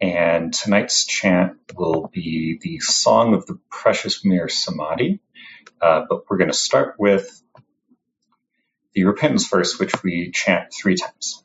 And tonight's chant will be the Song of the Precious Mirror Samadhi. Uh, but we're going to start with the repentance verse, which we chant three times.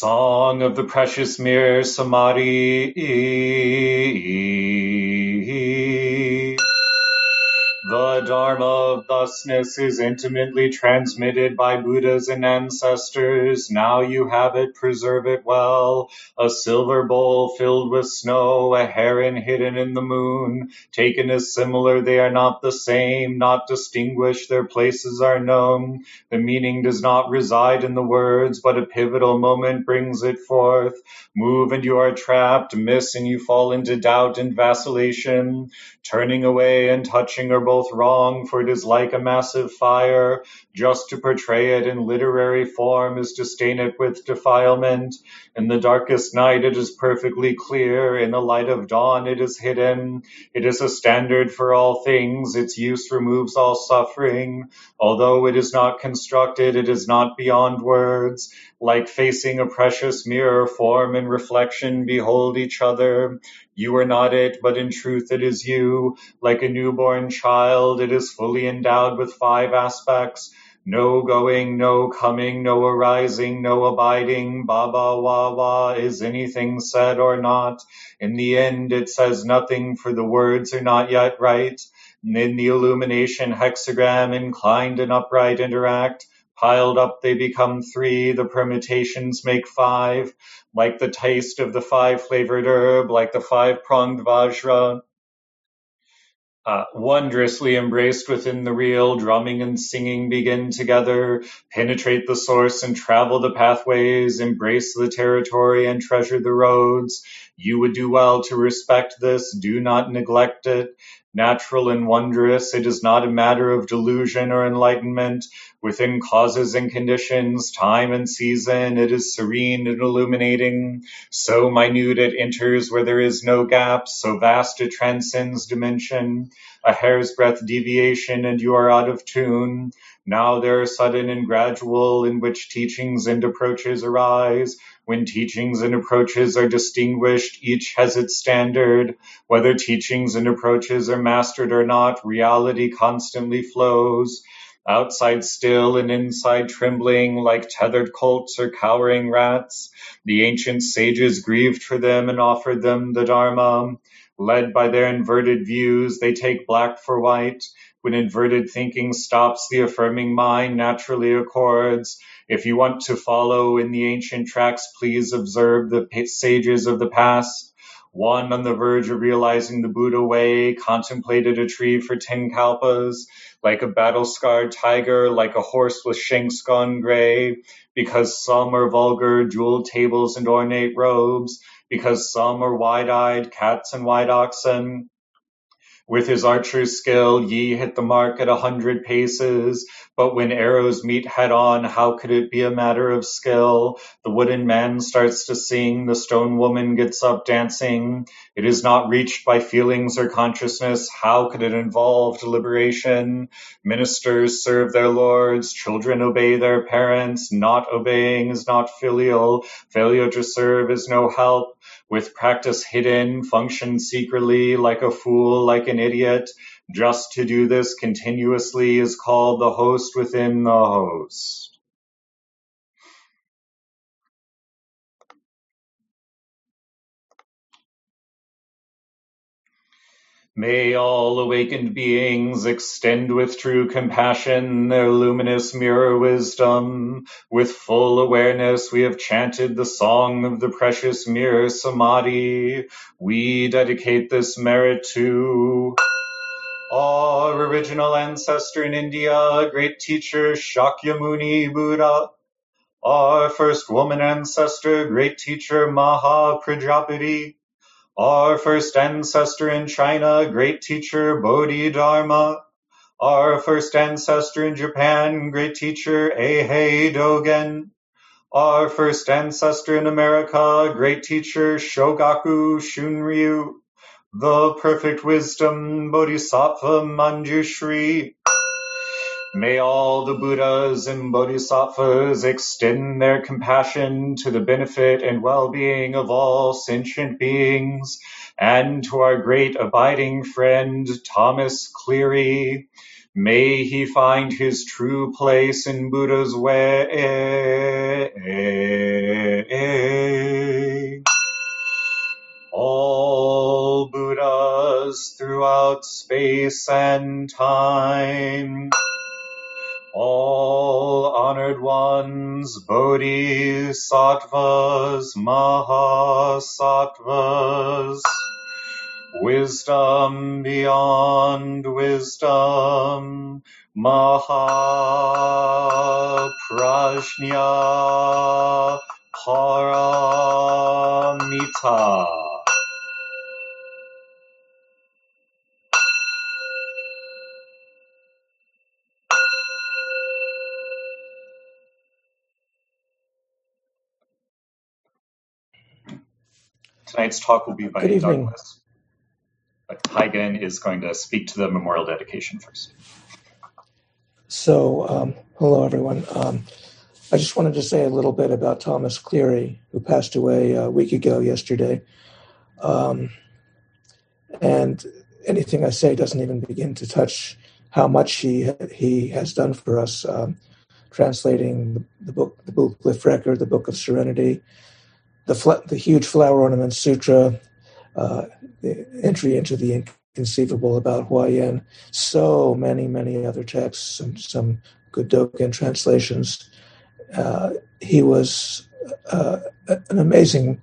Song of the Precious Mirror Samadhi. Dharma of thusness is intimately transmitted by Buddhas and ancestors. Now you have it, preserve it well. A silver bowl filled with snow, a heron hidden in the moon. Taken as similar, they are not the same, not distinguished, their places are known. The meaning does not reside in the words, but a pivotal moment brings it forth. Move and you are trapped, miss and you fall into doubt and vacillation. Turning away and touching are both both for it is like a massive fire. Just to portray it in literary form is to stain it with defilement. In the darkest night it is perfectly clear. In the light of dawn it is hidden. It is a standard for all things. Its use removes all suffering. Although it is not constructed, it is not beyond words. Like facing a precious mirror, form and reflection behold each other. You are not it, but in truth it is you. Like a newborn child, it is fully endowed with five aspects. No going, no coming, no arising, no abiding. Baba Wawa, is anything said or not? In the end, it says nothing, for the words are not yet right. In the illumination hexagram, inclined and upright interact. Piled up, they become three. The permutations make five. Like the taste of the five flavored herb, like the five pronged vajra uh, wondrously embraced within the real, drumming and singing begin together, penetrate the source and travel the pathways, embrace the territory and treasure the roads. You would do well to respect this, do not neglect it. Natural and wondrous, it is not a matter of delusion or enlightenment. Within causes and conditions, time and season, it is serene and illuminating. So minute it enters where there is no gap, so vast it transcends dimension. A hair's breadth deviation and you are out of tune. Now there are sudden and gradual in which teachings and approaches arise. When teachings and approaches are distinguished, each has its standard. Whether teachings and approaches are mastered or not, reality constantly flows. Outside still and inside trembling like tethered colts or cowering rats. The ancient sages grieved for them and offered them the Dharma. Led by their inverted views, they take black for white. When inverted thinking stops, the affirming mind naturally accords. If you want to follow in the ancient tracks, please observe the sages of the past. One on the verge of realizing the Buddha way contemplated a tree for ten kalpas, like a battle scarred tiger, like a horse with shanks gone gray, because some are vulgar, jeweled tables and ornate robes, because some are wide eyed, cats and white oxen, With his archer's skill, Yi hit the mark at a hundred paces, but when arrows meet head on, how could it be a matter of skill? The wooden man starts to sing, the stone woman gets up dancing. It is not reached by feelings or consciousness. How could it involve deliberation? Ministers serve their lords, children obey their parents. Not obeying is not filial. Failure to serve is no help with practice hidden, function secretly like a fool, like an idiot. Just to do this continuously is called the host within the host. May all awakened beings extend with true compassion their luminous mirror wisdom. With full awareness, we have chanted the song of the precious mirror samadhi. We dedicate this merit to our original ancestor in India, great teacher Shakyamuni Buddha. Our first woman ancestor, great teacher Maha Prajapati our first ancestor in China, great teacher Bodhidharma. Our first ancestor in Japan, great teacher Eihei Dogen. Our first ancestor in America, great teacher Shogaku Shunryu. The perfect wisdom Bodhisattva Manjushri. May all the Buddhas and Bodhisattvas extend their compassion to the benefit and well-being of all sentient beings and to our great abiding friend Thomas Cleary. May he find his true place in Buddha's way. All Buddhas throughout space and time all honored ones, bodhisattvas, mahasattvas, wisdom beyond wisdom, mahaprajna paramita. Tonight's talk will be by Good evening. Douglas. But Taigen is going to speak to the memorial dedication first. So, um, hello everyone. Um, I just wanted to say a little bit about Thomas Cleary, who passed away a week ago yesterday. Um, and anything I say doesn't even begin to touch how much he he has done for us, um, translating the, the book, the Record, the Book of Serenity, the, the huge flower ornament sutra, uh, the entry into the inconceivable about Huayan, so many, many other texts, some, some good Dogen translations. Uh, he was uh, an amazing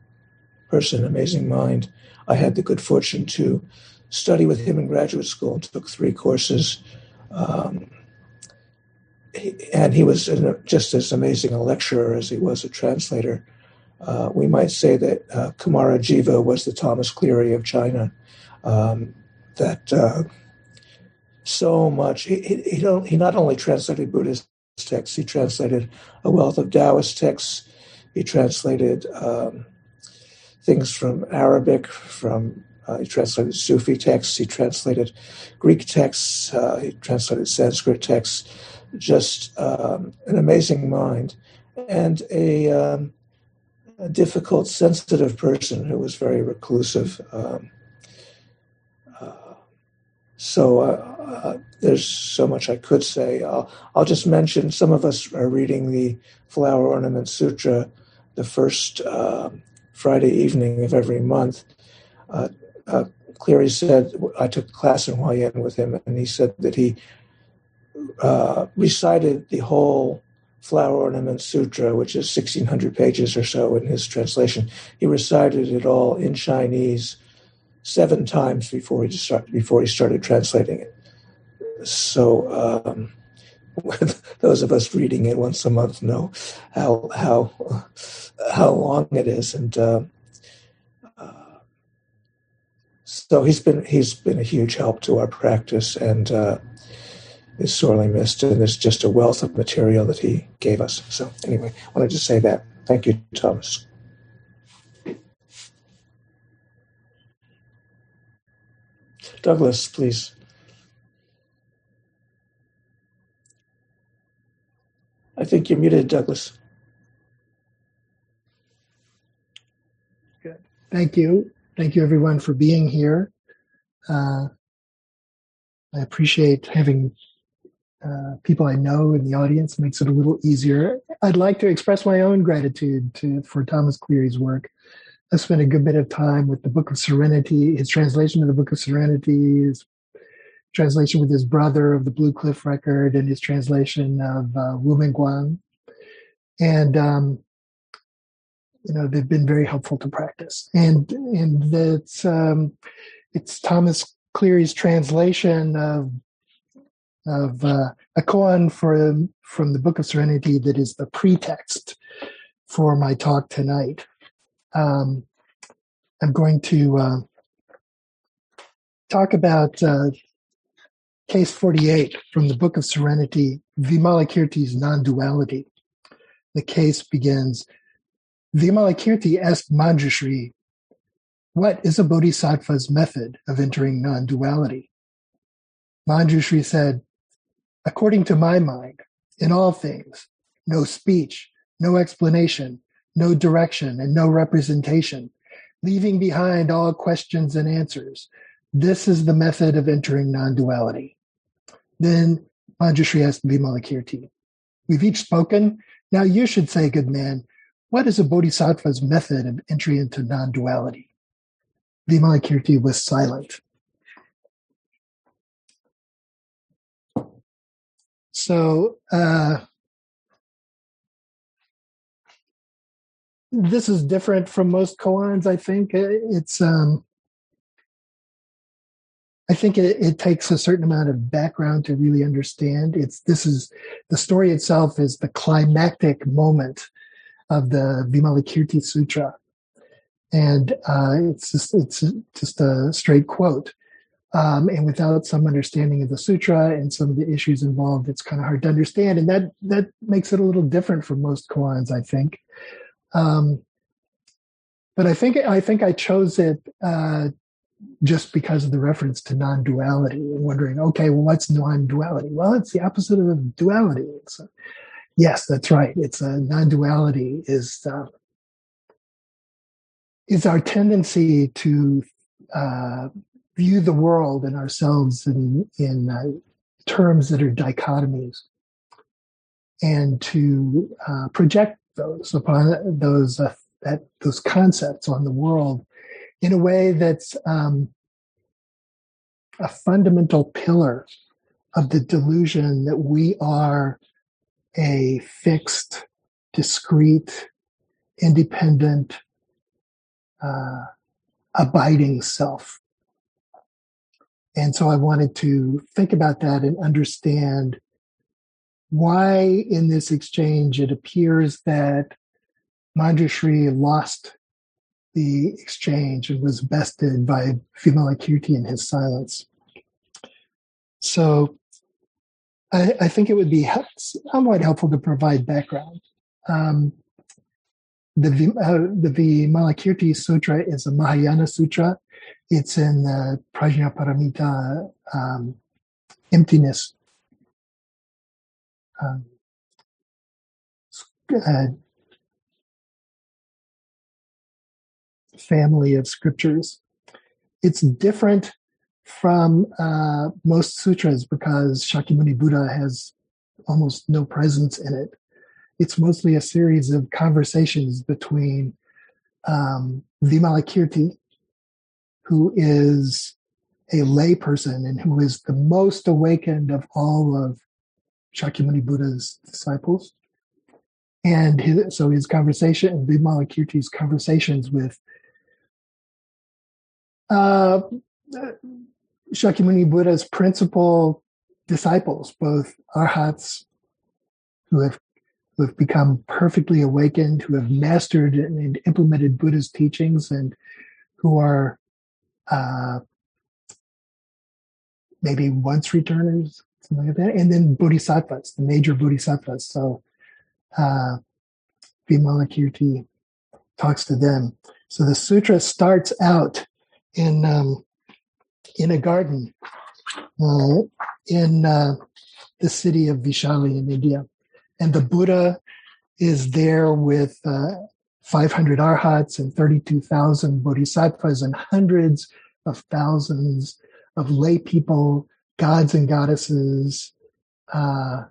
person, amazing mind. I had the good fortune to study with him in graduate school and took three courses. Um, he, and he was just as amazing a lecturer as he was a translator. Uh, we might say that uh, Kumarajiva was the Thomas Cleary of China. Um, that uh, so much, he, he, he, not only translated Buddhist texts, he translated a wealth of Taoist texts, he translated um, things from Arabic, from uh, he translated Sufi texts, he translated Greek texts, uh, he translated Sanskrit texts. Just um, an amazing mind and a um, a difficult, sensitive person who was very reclusive. Um, uh, so uh, uh, there's so much I could say. I'll, I'll, just mention some of us are reading the Flower Ornament Sutra the first um, Friday evening of every month. Uh, Cleary said, I took class in Huayan with him, and he said that he uh, recited the whole Flower Ornament Sutra, which is 1,600 pages or so in his translation. He recited it all in Chinese seven times before he start, before he started translating it. So um, those of us reading it once a month know how how how long it is, and uh, uh, so he's been he's been a huge help to our practice and uh, is sorely missed. And there's just a wealth of material that he gave us. So anyway, I wanted to say that. Thank you, Thomas. Douglas, please. I think you're muted, Douglas. Good. Thank you. Thank you, everyone, for being here. Uh, I appreciate having uh, people I know in the audience. makes it a little easier. I'd like to express my own gratitude to, for Thomas Cleary's work. I spent a good bit of time with the Book of Serenity, his translation of the Book of Serenity, his translation with his brother of the Blue Cliff Record, and his translation of uh, Wumenguan. And um, you know they've been very helpful to practice. And and it's um, it's Thomas Cleary's translation of of uh, a koan for from the Book of Serenity that is the pretext for my talk tonight um, I'm going to uh, talk about uh, case 48 from the Book of Serenity, Vimalakirti's non duality. The case begins Vimalakirti asked Manjushri, What is a bodhisattva's method of entering non duality? Manjushri said, According to my mind, in all things, no speech, no explanation, no direction, and no representation, leaving behind all questions and answers. This is the method of entering non duality. Then Manjushri asked Vimalakirti, We've each spoken. Now you should say, good man, what is a bodhisattva's method of entry into non duality? Vimalakirti was silent. So, uh, this is different from most koans. I think it's. Um, I think it, it, takes a certain amount of background to really understand. It's this is the story itself is the climactic moment of the Vimalakirti Sutra, and uh, it's just it's just a straight quote. Um, and without some understanding of the sutra and some of the issues involved, it's kind of hard to understand, and that that makes it a little different from most koans, I think. Um, but I think I think I chose it uh, just because of the reference to non-duality and wondering, okay, well, what's non-duality? Well, it's the opposite of duality. Yes, that's right. It's a non-duality is uh, is our tendency to uh, view the world and ourselves in in uh, terms that are dichotomies, and to uh, project those upon those uh, that those concepts on the world in a way that's um, a fundamental pillar of the delusion that we are a fixed, discrete, independent, uh, abiding self. And so I wanted to think about that and understand why in this exchange it appears that Manjushri lost the exchange and was bested by female Vimalakirti in his silence. So I, I, think it would be somewhat helpful to provide background. Um, the, uh, the Vimalakirti Sutra is a Mahayana Sutra. It's in the Prajnaparamita um, emptiness um, uh, family of scriptures. It's different from uh, most sutras because Shakyamuni Buddha has almost no presence in it. It's mostly a series of conversations between um, Vimalakirti, who is a layperson and who is the most awakened of all of Shakyamuni Buddha's disciples. And his, so his conversation, Vimalakirti's conversations with uh, Shakyamuni Buddha's principal disciples, both arhats who have who have become perfectly awakened, who have mastered and implemented Buddha's teachings, and who are uh, maybe once returners, something like that, and then bodhisattvas, the major bodhisattvas. So uh, Vimalakirti talks to them. So the sutra starts out in um, in a garden uh, in uh, the city of Vishali in India, and the Buddha is there with uh, 500 arhats and 32,000 bodhisattvas and hundreds of thousands of lay people, gods and goddesses, uh,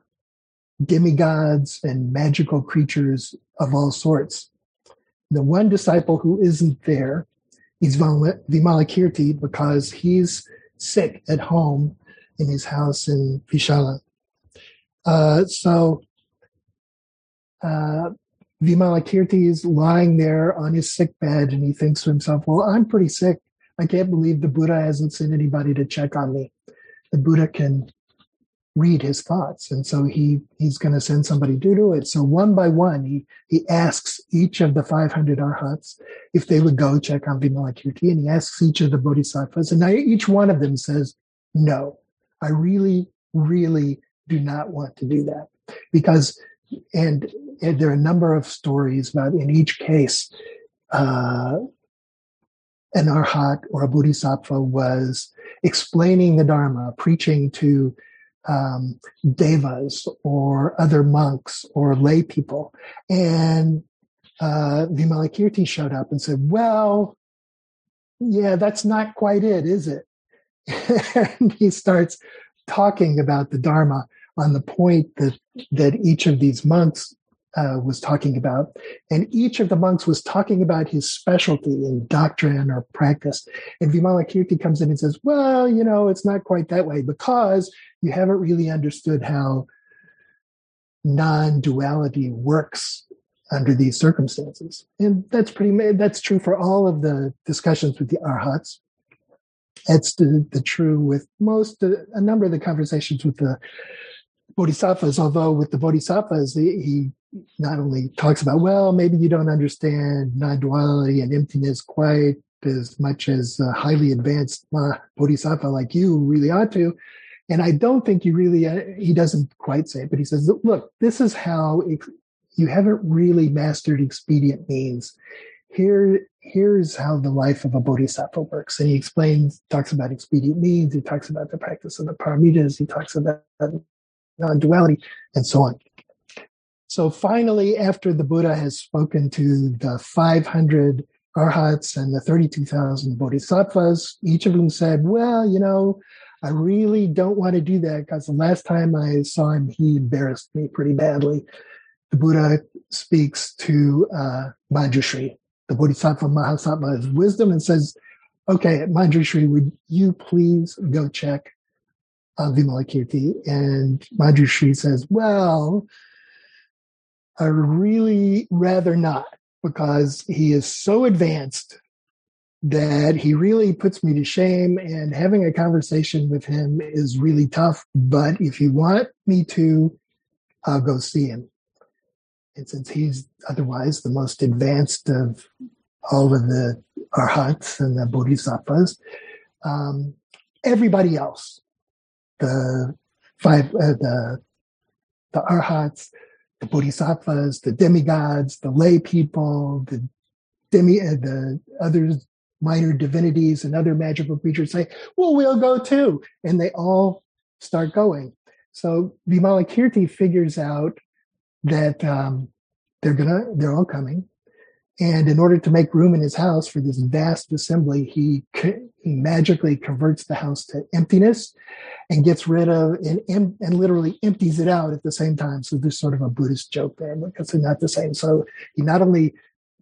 demigods, and magical creatures of all sorts. The one disciple who isn't there is Vimalakirti because he's sick at home in his house in Vishala. Uh, so uh, Vimalakirti is lying there on his sick bed and he thinks to himself, well, I'm pretty sick. I can't believe the Buddha hasn't sent anybody to check on me. The Buddha can read his thoughts. And so he, he's going to send somebody to do it. So one by one, he, he asks each of the 500 arhats if they would go check on Vimalakirti. And he asks each of the bodhisattvas. And now each one of them says, no, I really, really do not want to do that. Because, and, and there are a number of stories about in each case, uh, an arhat or a bodhisattva was explaining the Dharma, preaching to um, devas or other monks or lay people. And uh, Vimalakirti showed up and said, Well, yeah, that's not quite it, is it? and he starts talking about the Dharma on the point that, that each of these monks uh, was talking about. And each of the monks was talking about his specialty in doctrine or practice. And Vimalakirti comes in and says, well, you know, it's not quite that way because you haven't really understood how non-duality works under these circumstances. And that's pretty, that's true for all of the discussions with the arhats. That's the, the true with most, a number of the conversations with the bodhisattvas, although with the bodhisattvas, he, he not only talks about, well, maybe you don't understand non duality and emptiness quite as much as a highly advanced bodhisattva like you really ought to. And I don't think you really, uh, he doesn't quite say it, but he says, look, this is how you haven't really mastered expedient means. Here, here's how the life of a bodhisattva works. And he explains, talks about expedient means, he talks about the practice of the paramitas, he talks about non duality, and so on. So finally, after the Buddha has spoken to the 500 arhats and the 32,000 bodhisattvas, each of them said, well, you know, I really don't want to do that because the last time I saw him, he embarrassed me pretty badly. The Buddha speaks to uh, Manjushri, the Bodhisattva Mahasattva of wisdom, and says, okay, Manjushri, would you please go check on Vimalakirti? And Manjushri says, well, I really rather not because he is so advanced that he really puts me to shame and having a conversation with him is really tough. But if you want me to, I'll go see him. And since he's otherwise the most advanced of all of the arhats and the bodhisattvas, um, everybody else, the five, uh, the the arhats, the bodhisattvas, the demigods, the lay people, the demi, uh, the other minor divinities and other magical creatures say, well, we'll go too. And they all start going. So Vimalakirti figures out that um, they're gonna, they're all coming. And in order to make room in his house for this vast assembly, he, he magically converts the house to emptiness and gets rid of and, and literally empties it out at the same time. So there's sort of a Buddhist joke there because they're not the same. So he not only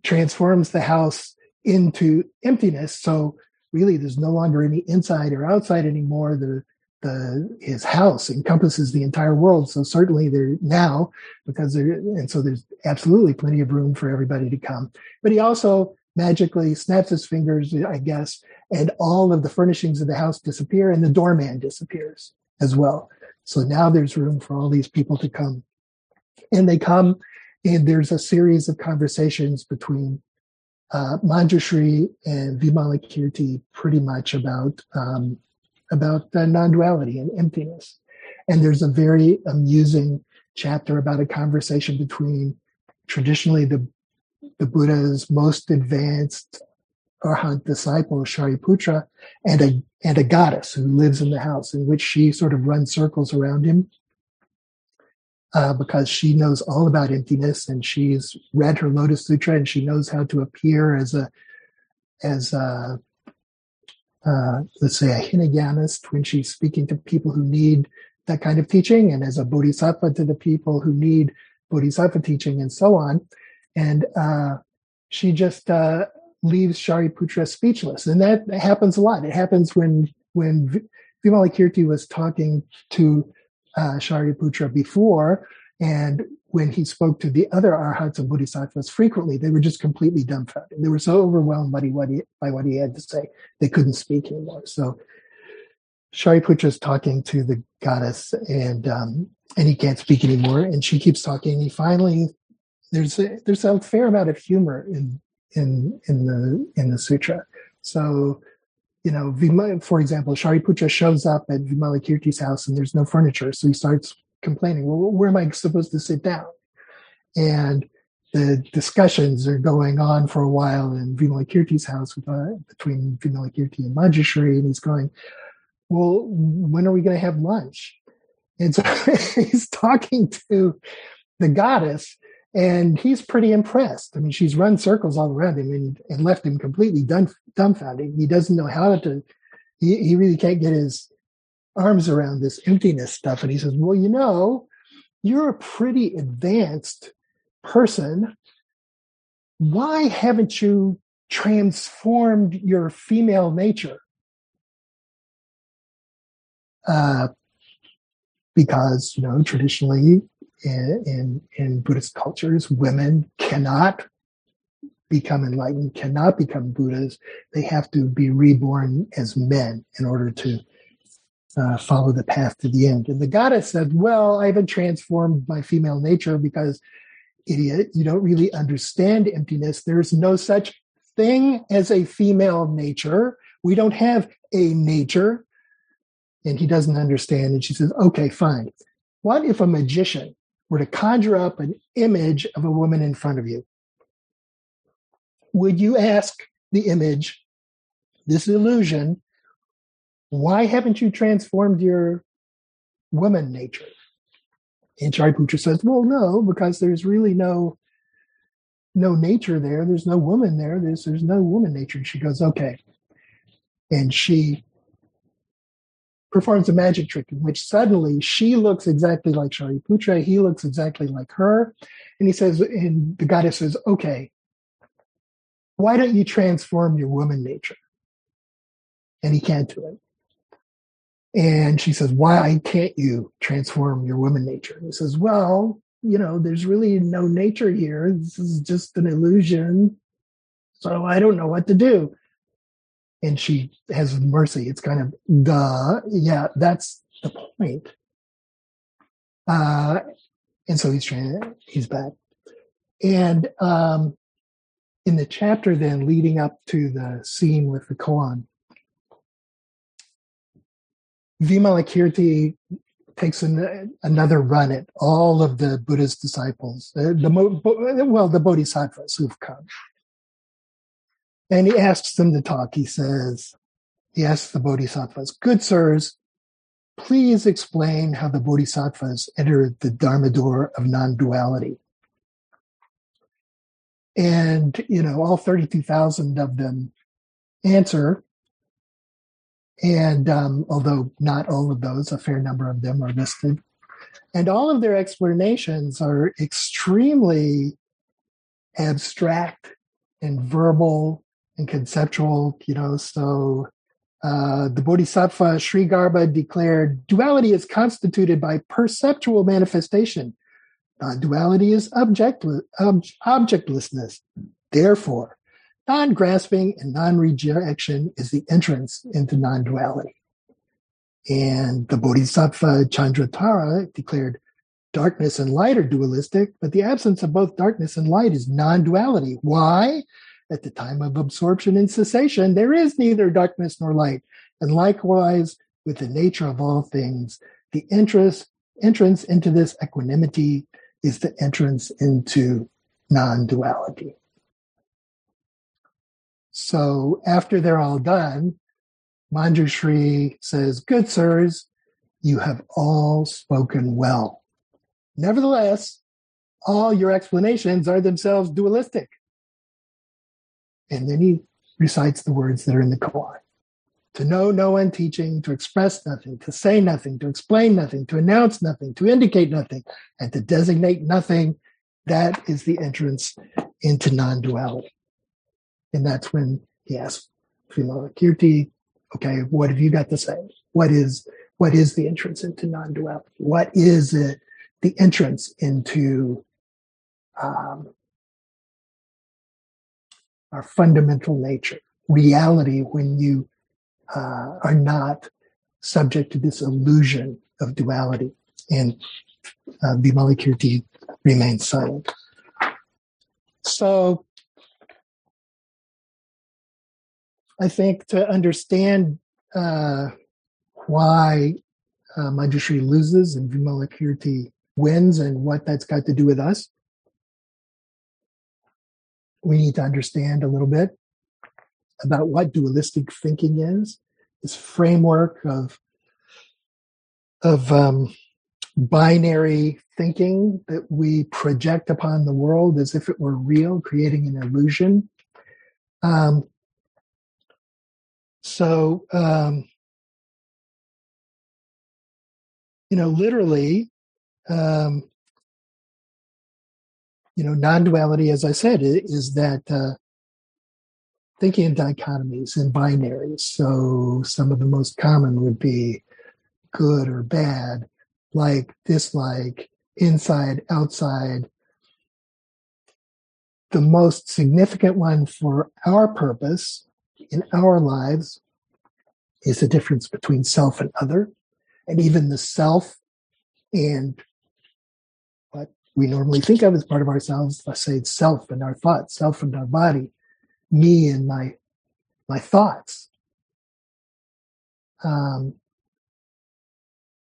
transforms the house into emptiness, so really there's no longer any inside or outside anymore. The the his house encompasses the entire world. So certainly there now because there and so there's absolutely plenty of room for everybody to come. But he also magically snaps his fingers, I guess, and all of the furnishings of the house disappear and the doorman disappears as well. So now there's room for all these people to come. And they come, and there's a series of conversations between uh, Manjushri and Vimalakirti pretty much about um, about uh, non-duality and emptiness. And there's a very amusing chapter about a conversation between traditionally the the Buddha's most advanced Arhat disciple, Shariputra, and a and a goddess who lives in the house, in which she sort of runs circles around him uh, because she knows all about emptiness and she's read her Lotus Sutra and she knows how to appear as a as a uh, let's say a Hinayanist when she's speaking to people who need that kind of teaching, and as a Bodhisattva to the people who need Bodhisattva teaching, and so on. And uh, she just uh, leaves Shariputra speechless, and that happens a lot. It happens when when Vimalakirti was talking to uh, Shariputra before, and when he spoke to the other arhats and bodhisattvas frequently, they were just completely dumbfounded. They were so overwhelmed by what he, by what he had to say, they couldn't speak anymore. So Shariputra is talking to the goddess, and um, and he can't speak anymore, and she keeps talking. he finally there's a, there's a fair amount of humor in in in the in the sutra. So you know, for example, Shariputra shows up at Vimalakirti's house and there's no furniture. So he starts complaining, well, where am I supposed to sit down? And the discussions are going on for a while in Vimalakirti's house uh, between Vimalakirti and Manjushri. And he's going, well, when are we going to have lunch? And so he's talking to the goddess and he's pretty impressed. I mean, she's run circles all around him and, and left him completely dumb, dumbfounded. He doesn't know how to, he, he really can't get his arms around this emptiness stuff. And he says, Well, you know, you're a pretty advanced person. Why haven't you transformed your female nature? Uh, because, you know, traditionally in, in, in Buddhist cultures, women cannot become enlightened, cannot become Buddhas. They have to be reborn as men in order to uh, follow the path to the end. And the goddess said, Well, I haven't transformed my female nature because, idiot, you don't really understand emptiness. There's no such thing as a female nature. We don't have a nature. And he doesn't understand. And she says, Okay, fine. What if a magician were to conjure up an image of a woman in front of you, would you ask the image, this illusion, why haven't you transformed your woman nature? And Shariputra says, well, no, because there's really no no nature there. There's no woman there. There's there's no woman nature. And she goes, okay. And she performs a magic trick in which suddenly she looks exactly like Shariputra, he looks exactly like her. And he says, and the goddess says, okay, why don't you transform your woman nature? And he can't do it. And she says, why can't you transform your woman nature? And he says, well, you know, there's really no nature here. This is just an illusion. So I don't know what to do and she has mercy. It's kind of the yeah, that's the point. Uh, and so he's trying he's back. And um, in the chapter then leading up to the scene with the koan, Vimalakirti takes an, another run at all of the Buddha's disciples, uh, the well, the bodhisattvas who've come, and he asks them to talk. He says, he asks the bodhisattvas, good sirs, please explain how the bodhisattvas entered the dharma door of non-duality. And, you know, all 32,000 of them answer. And um, although not all of those, a fair number of them are listed. And all of their explanations are extremely abstract and verbal and conceptual, you know, so uh, the Bodhisattva Sri Garbha declared duality is constituted by perceptual manifestation. Non-duality is object, ob- objectlessness. Therefore, non-grasping and non-rejection is the entrance into non-duality. And the Bodhisattva Chandratara declared darkness and light are dualistic, but the absence of both darkness and light is non-duality. Why? At the time of absorption and cessation, there is neither darkness nor light. And likewise, with the nature of all things, the interest, entrance into this equanimity is the entrance into non duality. So after they're all done, Manjushri says, Good sirs, you have all spoken well. Nevertheless, all your explanations are themselves dualistic. And then he recites the words that are in the koan. To know no one teaching, to express nothing, to say nothing, to explain nothing, to announce nothing, to indicate nothing, and to designate nothing, that is the entrance into non duality. And that's when he asks Vimalakirti, okay, what have you got to say? What is what is the entrance into non duality? What is it, the entrance into um, our fundamental nature, reality when you uh, are not subject to this illusion of duality. And uh, Vimalakirti remains silent. So I think to understand uh, why uh, Manjushri loses and Vimalakirti wins and what that's got to do with us, we need to understand a little bit about what dualistic thinking is, this framework of of um, binary thinking that we project upon the world as if it were real, creating an illusion. Um, so, um, you know, literally, um, you know, non-duality, as I said, is that uh, thinking in dichotomies and binaries. So some of the most common would be good or bad, like, dislike, inside, outside. The most significant one for our purpose in our lives is the difference between self and other, and even the self and we normally think of as part of ourselves, let's say it's self and our thoughts, self and our body, me and my my thoughts. Um,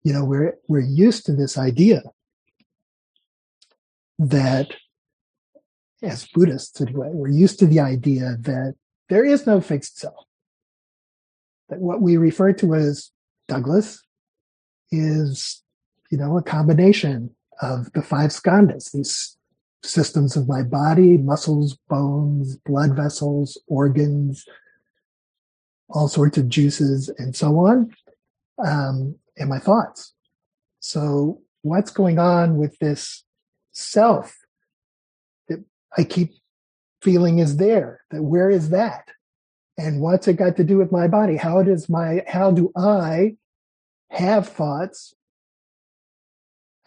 you know, we're we're used to this idea that as Buddhists anyway, we're used to the idea that there is no fixed self. That what we refer to as Douglas is, you know, a combination of the five skandhas, these systems of my body, muscles, bones, blood vessels, organs, all sorts of juices, and so on, um, and my thoughts. So, what's going on with this self that I keep feeling is there? That where is that? And what's it got to do with my body? How does my how do I have thoughts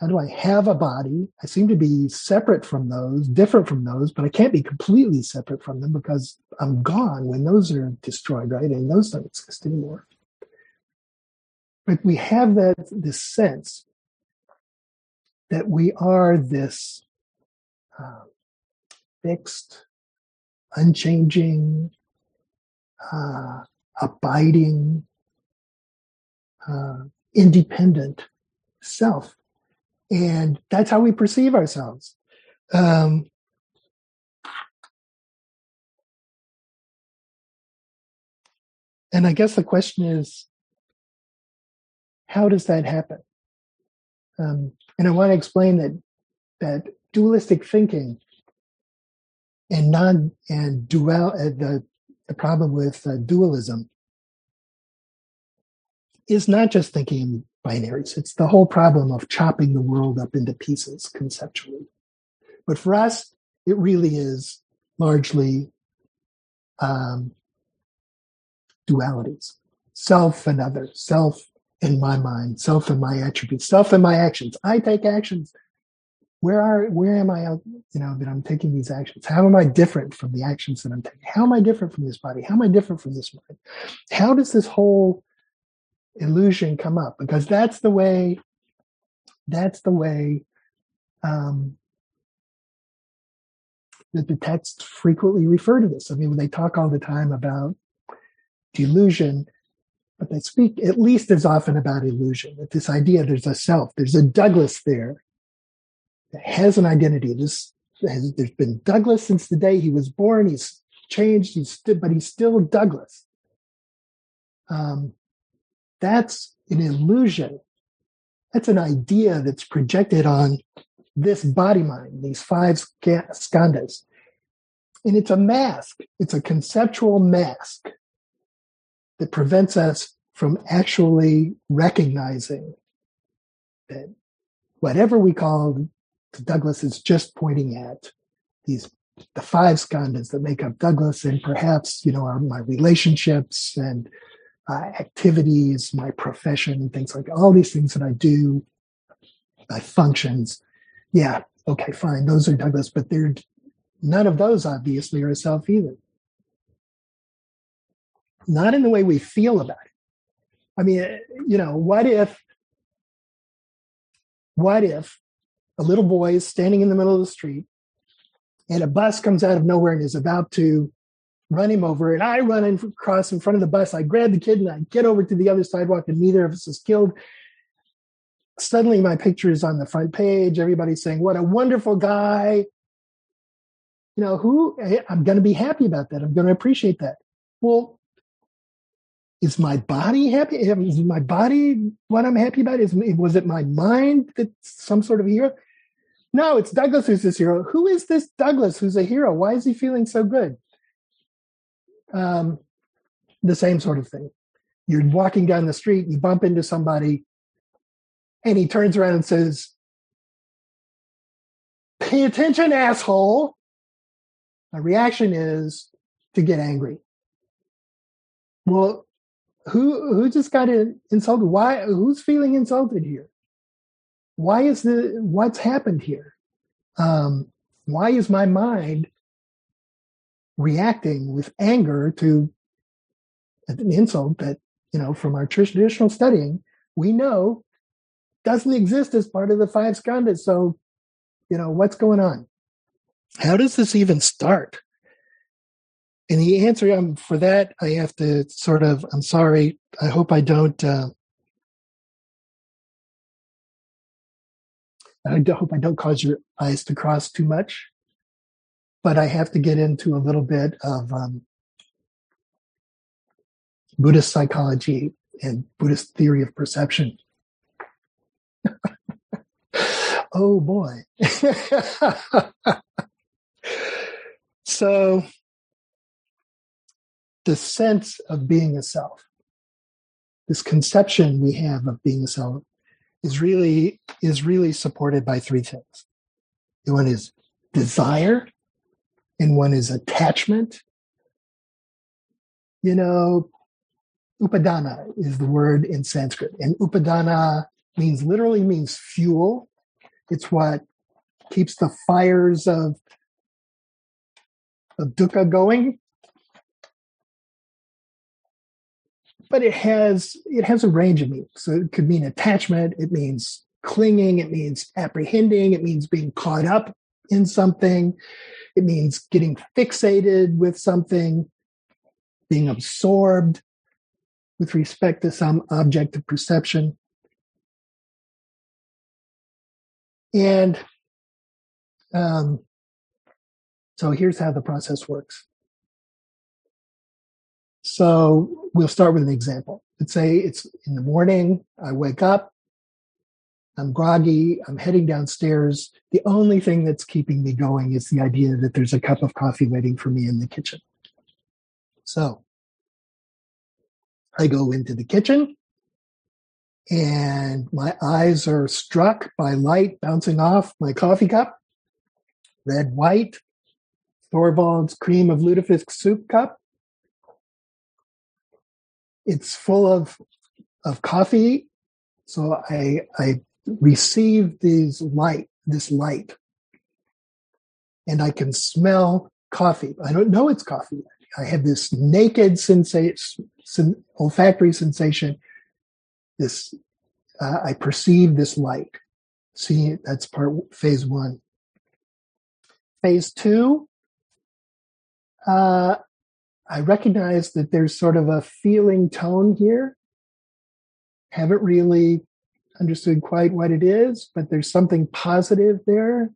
how do I have a body? I seem to be separate from those, different from those, but I can't be completely separate from them because I'm gone when those are destroyed, right? And those don't exist anymore. But we have that this sense that we are this uh, fixed, unchanging, uh, abiding, uh, independent self and that's how we perceive ourselves. Um, and I guess the question is, how does that happen? Um, and I want to explain that that dualistic thinking and non and dual uh, the the problem with uh, dualism is not just thinking binaries. It's the whole problem of chopping the world up into pieces conceptually. But for us, it really is largely um, dualities self and other, self in my mind, self and my attributes, self and my actions. I take actions. Where are where am I you know that I'm taking these actions? How am I different from the actions that I'm taking? How am I different from this body? How am I different from this mind? How does this whole illusion come up because that's the way that's the way um, that the texts frequently refer to this. I mean, they talk all the time about delusion, but they speak at least as often about illusion, that this idea there's a self, there's a Douglas there that has an identity. This has, there's been Douglas since the day he was born. He's changed, he's st- but he's still Douglas. Um, that's an illusion. That's an idea that's projected on this body mind, these five skandhas. And it's a mask, it's a conceptual mask that prevents us from actually recognizing that whatever we call Douglas is just pointing at these the five skandhas that make up Douglas, and perhaps you know our, my relationships and uh, activities, my profession, things like all these things that I do, my functions. Yeah, okay, fine, those are Douglas, but they're none of those obviously are self either. Not in the way we feel about it. I mean, you know, what if, what if a little boy is standing in the middle of the street and a bus comes out of nowhere and is about to run him over and I run in, across in front of the bus. I grab the kid and I get over to the other sidewalk and neither of us is killed. Suddenly my picture is on the front page. Everybody's saying, what a wonderful guy. You know, who I'm going to be happy about that. I'm going to appreciate that. Well, is my body happy? Is my body what I'm happy about? Is was it my mind that's some sort of hero? No, it's Douglas who's this hero. Who is this Douglas who's a hero? Why is he feeling so good? Um, the same sort of thing. You're walking down the street, you bump into somebody, and he turns around and says, Pay attention, asshole. My reaction is to get angry. Well, who who just got insulted? Why? Who's feeling insulted here? Why is the what's happened here? Um, why is my mind reacting with anger to an insult that you know from our traditional studying we know doesn't exist as part of the five skandhas? So, you know what's going on? How does this even start? And the answer um, for that, I have to sort of, I'm sorry, I hope I don't, uh, I hope I don't cause your eyes to cross too much, but I have to get into a little bit of um, Buddhist psychology and Buddhist theory of perception. oh boy. so the sense of being a self, this conception we have of being a self, is really is really supported by three things. The One is desire, and one is attachment. You know, upadana is the word in Sanskrit, and upadana means literally means fuel. It's what keeps the fires of of dukkha going. but it has it has a range of meanings. So it could mean attachment, it means clinging, it means apprehending, it means being caught up in something, it means getting fixated with something, being absorbed with respect to some object of perception. And um, so here's how the process works. So we'll start with an example. Let's say it's in the morning, I wake up, I'm groggy, I'm heading downstairs. The only thing that's keeping me going is the idea that there's a cup of coffee waiting for me in the kitchen. So I go into the kitchen and my eyes are struck by light bouncing off my coffee cup, red, white, Thorvald's cream of lutefisk soup cup it's full of of coffee. So I I receive these light, this light, and I can smell coffee. I don't know it's coffee. I have this naked sensation, olfactory sensation. This uh, I perceive this light. See, that's part phase one. Phase two, uh, I recognize that there's sort of a feeling tone here. Haven't really understood quite what it is, but there's something positive there.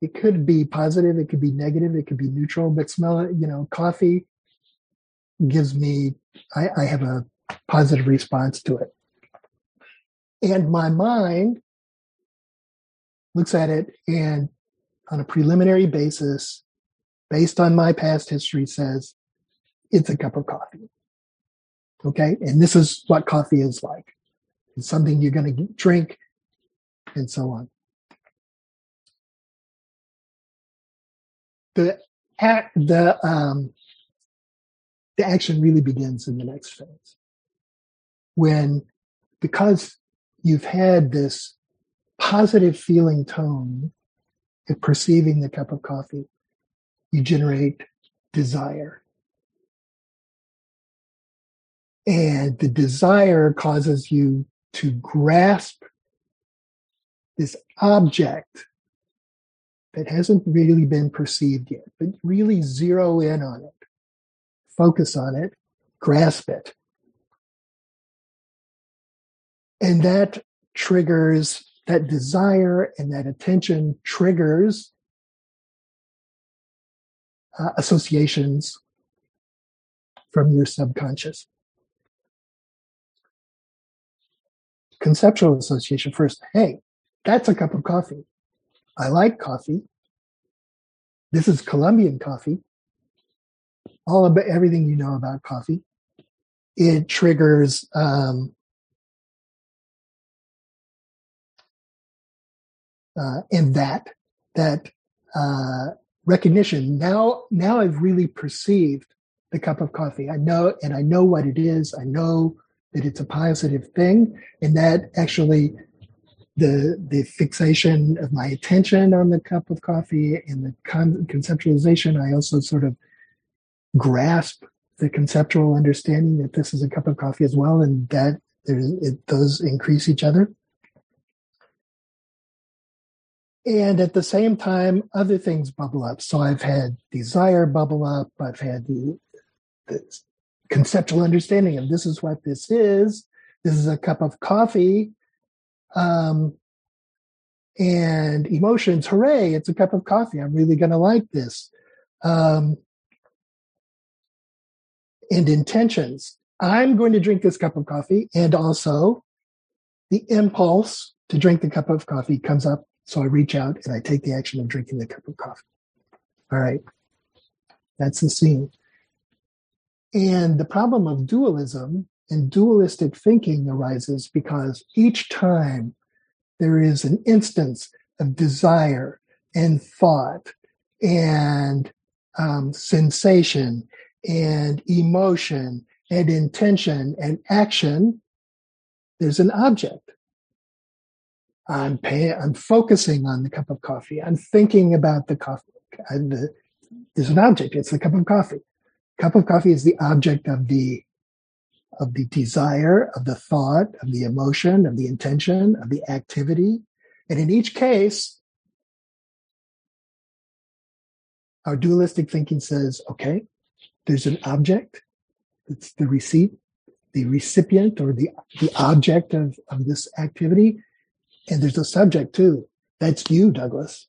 It could be positive, it could be negative, it could be neutral, but smell it, you know, coffee gives me, I, I have a positive response to it. And my mind looks at it and on a preliminary basis, based on my past history, says it's a cup of coffee. Okay. And this is what coffee is like. Something you're going to drink and so on. The, the, um, the action really begins in the next phase when, because you've had this positive feeling tone of perceiving the cup of coffee, you generate desire. And the desire causes you to grasp this object that hasn't really been perceived yet, but really zero in on it, focus on it, grasp it. And that triggers that desire and that attention triggers uh, associations from your subconscious. Conceptual association first. Hey, that's a cup of coffee. I like coffee. This is Colombian coffee. All about everything you know about coffee. It triggers um, uh, and that that uh, recognition. Now, now I've really perceived the cup of coffee. I know, and I know what it is. I know that it's a positive thing, and that actually the the fixation of my attention on the cup of coffee and the con- conceptualization. I also sort of grasp the conceptual understanding that this is a cup of coffee as well, and that there's it, those increase each other. And at the same time, other things bubble up. So I've had desire bubble up. I've had the, the conceptual understanding of this is what this is. This is a cup of coffee. Um, and emotions, hooray, it's a cup of coffee. I'm really going to like this. Um, and intentions. I'm going to drink this cup of coffee. And also the impulse to drink the cup of coffee comes up so I reach out and I take the action of drinking the cup of coffee. All right. That's the scene. And the problem of dualism and dualistic thinking arises because each time there is an instance of desire and thought and um, sensation and emotion and intention and action, there's an object. I'm paying, I'm focusing on the cup of coffee. I'm thinking about the coffee. The, there's an object. It's the cup of coffee. Cup of coffee is the object of the of the desire, of the thought, of the emotion, of the intention, of the activity. And in each case, our dualistic thinking says, okay, there's an object. It's the receipt, the recipient or the, the object of, of this activity. And there's a subject too. That's you, Douglas.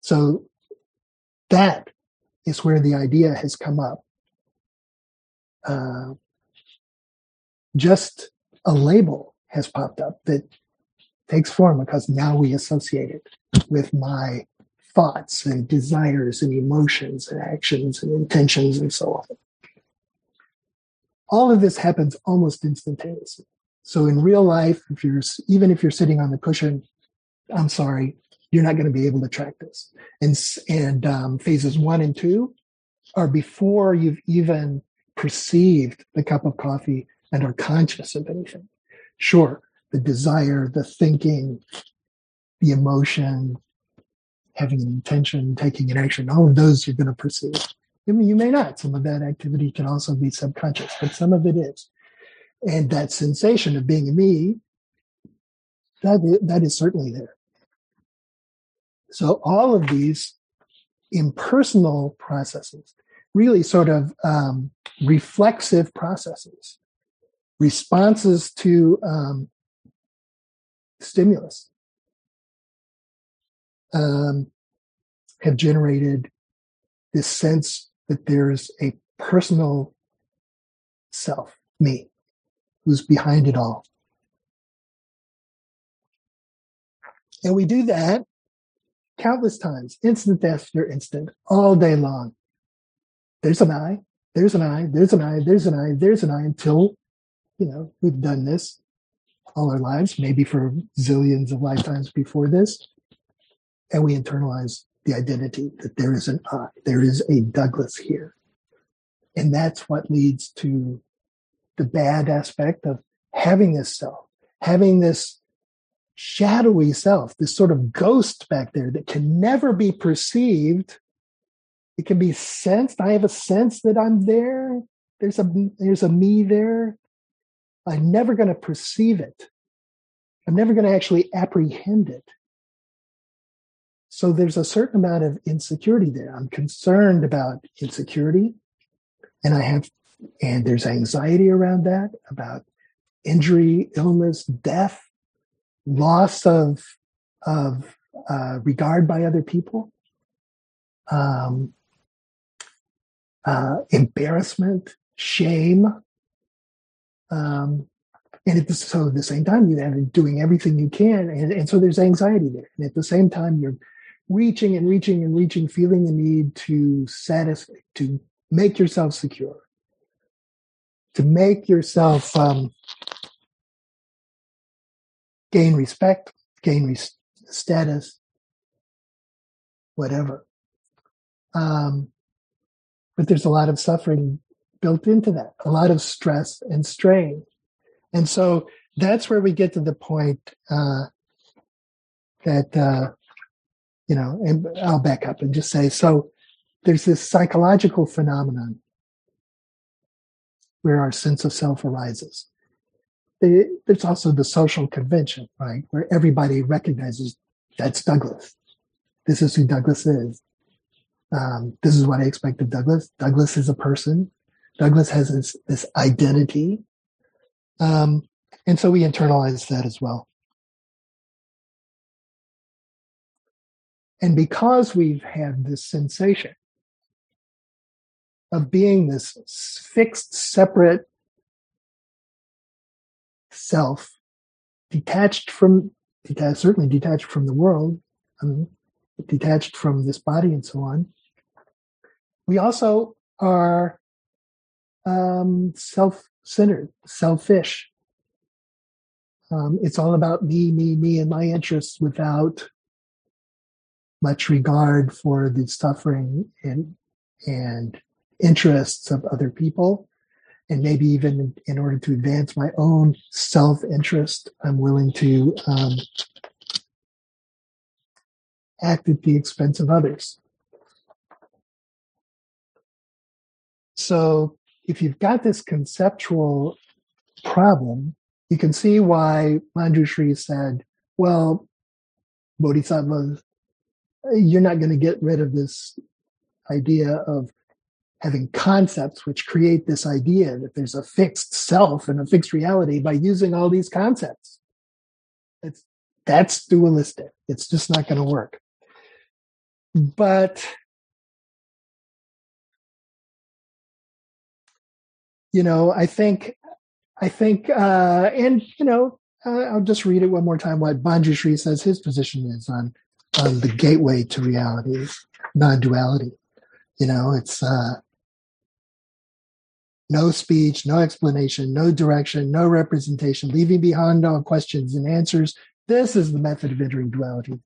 So that is where the idea has come up. Uh, just a label has popped up that takes form because now we associate it with my thoughts and desires and emotions and actions and intentions and so on. All of this happens almost instantaneously. So in real life, if you're even if you're sitting on the cushion, I'm sorry, you're not going to be able to track this. And and um, phases one and two are before you've even perceived the cup of coffee and are conscious of anything. Sure, the desire, the thinking, the emotion, having an intention, taking an action, all of those you're going to perceive. I mean, you may not. Some of that activity can also be subconscious, but some of it is and that sensation of being me that is, that is certainly there so all of these impersonal processes, really sort of um, reflexive processes, responses to um, stimulus, um, have generated this sense that there's a personal self, me, who's behind it all. And we do that countless times, instant after instant, all day long. There's an I, there's an I, there's an I, there's an I, there's an I until, you know, we've done this all our lives, maybe for zillions of lifetimes before this. And we internalize the identity that there is an I, there is a Douglas here. And that's what leads to the bad aspect of having this self, having this shadowy self, this sort of ghost back there that can never be perceived. It can be sensed. I have a sense that I'm there. There's a there's a me there. I'm never going to perceive it. I'm never going to actually apprehend it. So there's a certain amount of insecurity there. I'm concerned about insecurity. And I have, and there's anxiety around that about injury, illness, death loss of of uh, regard by other people, um, uh, embarrassment, shame, um, and at the, so at the same time you are doing everything you can, and, and so there's anxiety there, and at the same time you're reaching and reaching and reaching, feeling the need to satisfy, to make yourself secure, to make yourself um, gain respect, gain res- status, whatever. Um, but there's a lot of suffering built into that, a lot of stress and strain. And so that's where we get to the point uh, that, uh, you know, and I'll back up and just say so there's this psychological phenomenon where our sense of self arises there's also the social convention, right, where everybody recognizes that's Douglas. This is who Douglas is. Um, this is what I expect of Douglas. Douglas is a person. Douglas has this, this identity. Um, and so we internalize that as well. And because we've had this sensation of being this fixed, separate self, detached from, detached, certainly detached from the world, um, detached from this body and so on. We also are um, self-centered, selfish. Um, it's all about me, me, me, and my interests without much regard for the suffering and and interests of other people and maybe even in order to advance my own self-interest, I'm willing to um, act at the expense of others. So if you've got this conceptual problem, you can see why Manjushri said, well, Bodhisattva, you're not going to get rid of this idea of having concepts which create this idea that there's a fixed self and a fixed reality by using all these concepts. It's, that's dualistic. It's just not going to work. But, you know, I think, I think, uh, and, you know, uh, I'll just read it one more time what Manjushri says his position is on, on the gateway to reality, non-duality. You know, it's, uh, no speech, no explanation, no direction, no representation, leaving behind all questions and answers. This is the method of entering duality.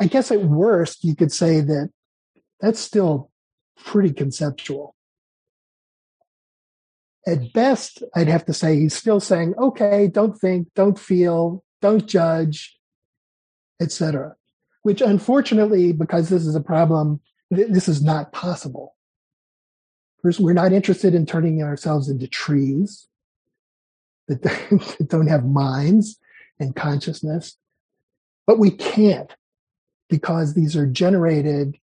I guess at worst, you could say that that's still pretty conceptual. At best, I'd have to say he's still saying, okay, don't think, don't feel, don't judge, etc. Which unfortunately, because this is a problem, this is not possible We're not interested in turning ourselves into trees that, that don't have minds and consciousness, but we can't. because these are generated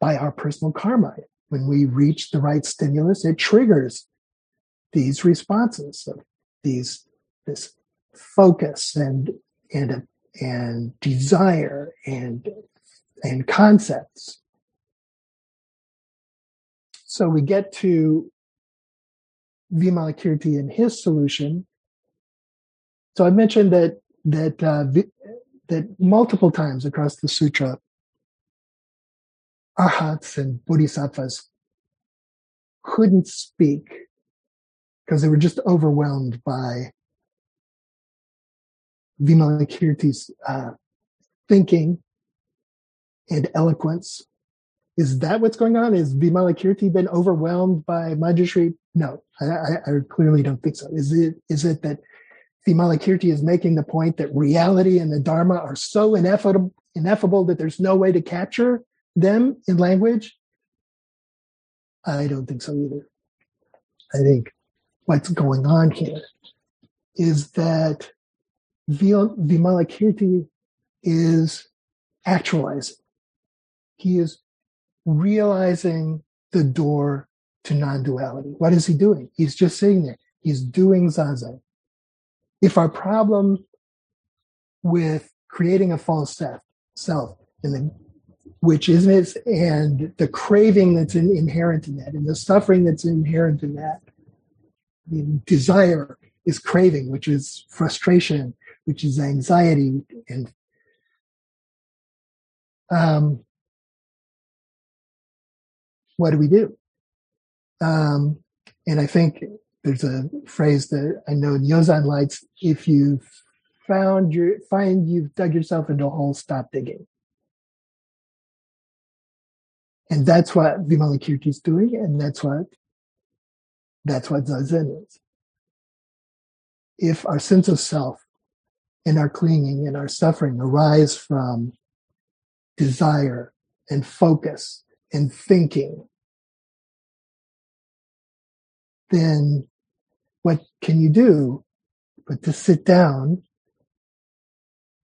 by our personal karma. When we reach the right stimulus, it triggers these responses of these this focus and and and desire and and concepts. So we get to Vimalakirti and his solution. So I mentioned that that uh, that multiple times across the sutra, arhats and bodhisattvas couldn't speak because they were just overwhelmed by Vimalakirti's uh, thinking and eloquence. Is that what's going on? Is Vimalakirti been overwhelmed by Manjushri? No, I, I, I, clearly don't think so. Is it is it that Vimalakirti is making the point that reality and the Dharma are so ineffable, ineffable that there's no way to capture them in language? I don't think so either. I think what's going on here is that Vimalakirti is actualizing. He is realizing the door to non-duality. What is he doing? He's just sitting there. He's doing zazen. If our problem with creating a false self, self and the, which isn't it, and the craving that's in, inherent in that, and the suffering that's inherent in that, the desire is craving, which is frustration, which is anxiety and um, what do we do? Um, and I think there's a phrase that I know Yozan likes: "If you found your find you've dug yourself into a hole, stop digging." And that's what Vimalakirti is doing, and that's what that's what Zazen is. If our sense of self and our clinging and our suffering arise from desire and focus and thinking, then what can you do but to sit down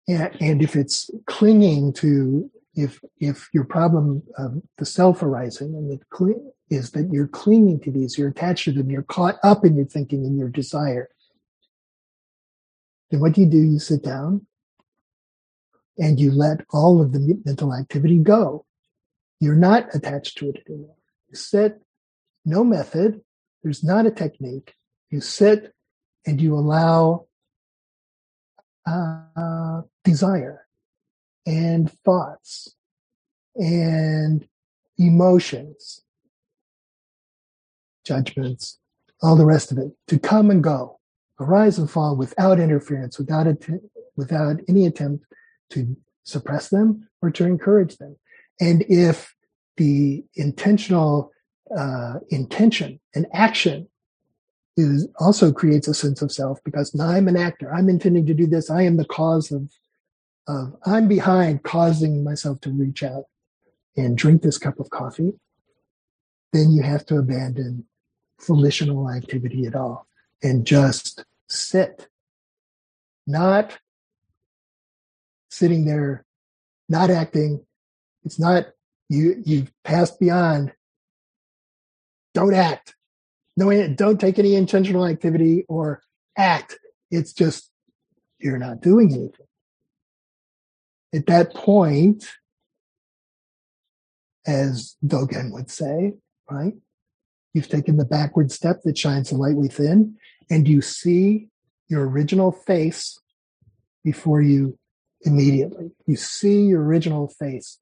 and, if it's clinging to if if your problem of the self arising and the is that you're clinging to these you're attached to them you're caught up in your thinking and your desire then what do you do? You sit down and you let all of the mental activity go. You're not attached to it anymore. You sit, no method. There's not a technique. You sit and you allow uh, desire and thoughts and emotions, judgments, all the rest of it to come and go arise and fall without interference, without att- without any attempt to suppress them or to encourage them. And if the intentional uh, intention and action is also creates a sense of self because now I'm an actor. I'm intending to do this. I am the cause of, of I'm behind causing myself to reach out and drink this cup of coffee. Then you have to abandon volitional activity at all and just sit, not sitting there, not acting. It's not you, you've passed beyond. Don't act. No, don't take any intentional activity or act. It's just you're not doing anything. At that point, as Dogen would say, right? You've taken the backward step that shines the light within, and you see your original face before you immediately. You see your original face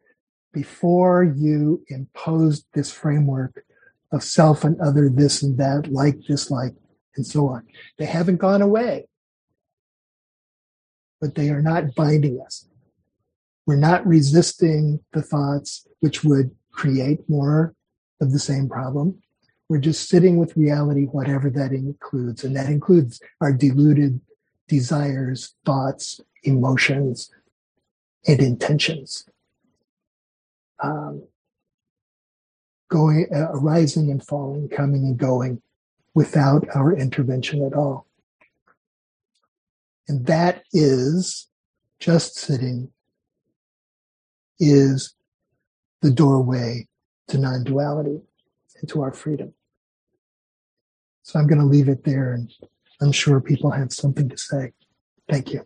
before you imposed this framework of self and other, this and that, like, dislike, and so on. They haven't gone away, but they are not binding us. We're not resisting the thoughts which would create more of the same problem. We're just sitting with reality, whatever that includes. And that includes our deluded desires, thoughts, emotions, and intentions. Um, going, uh, arising and falling, coming and going without our intervention at all. And that is just sitting is the doorway to non-duality and to our freedom. So I'm going to leave it there and I'm sure people have something to say. Thank you.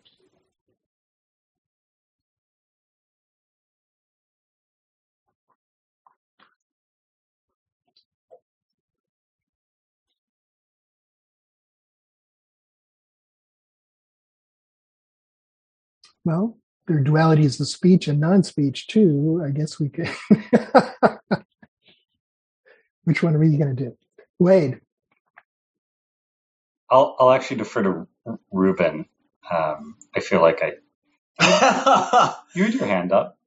Well, there are dualities of speech and non-speech too. I guess we could. Which one are you going to do, Wade? I'll I'll actually defer to Ruben. Um, I feel like I. you had your hand up.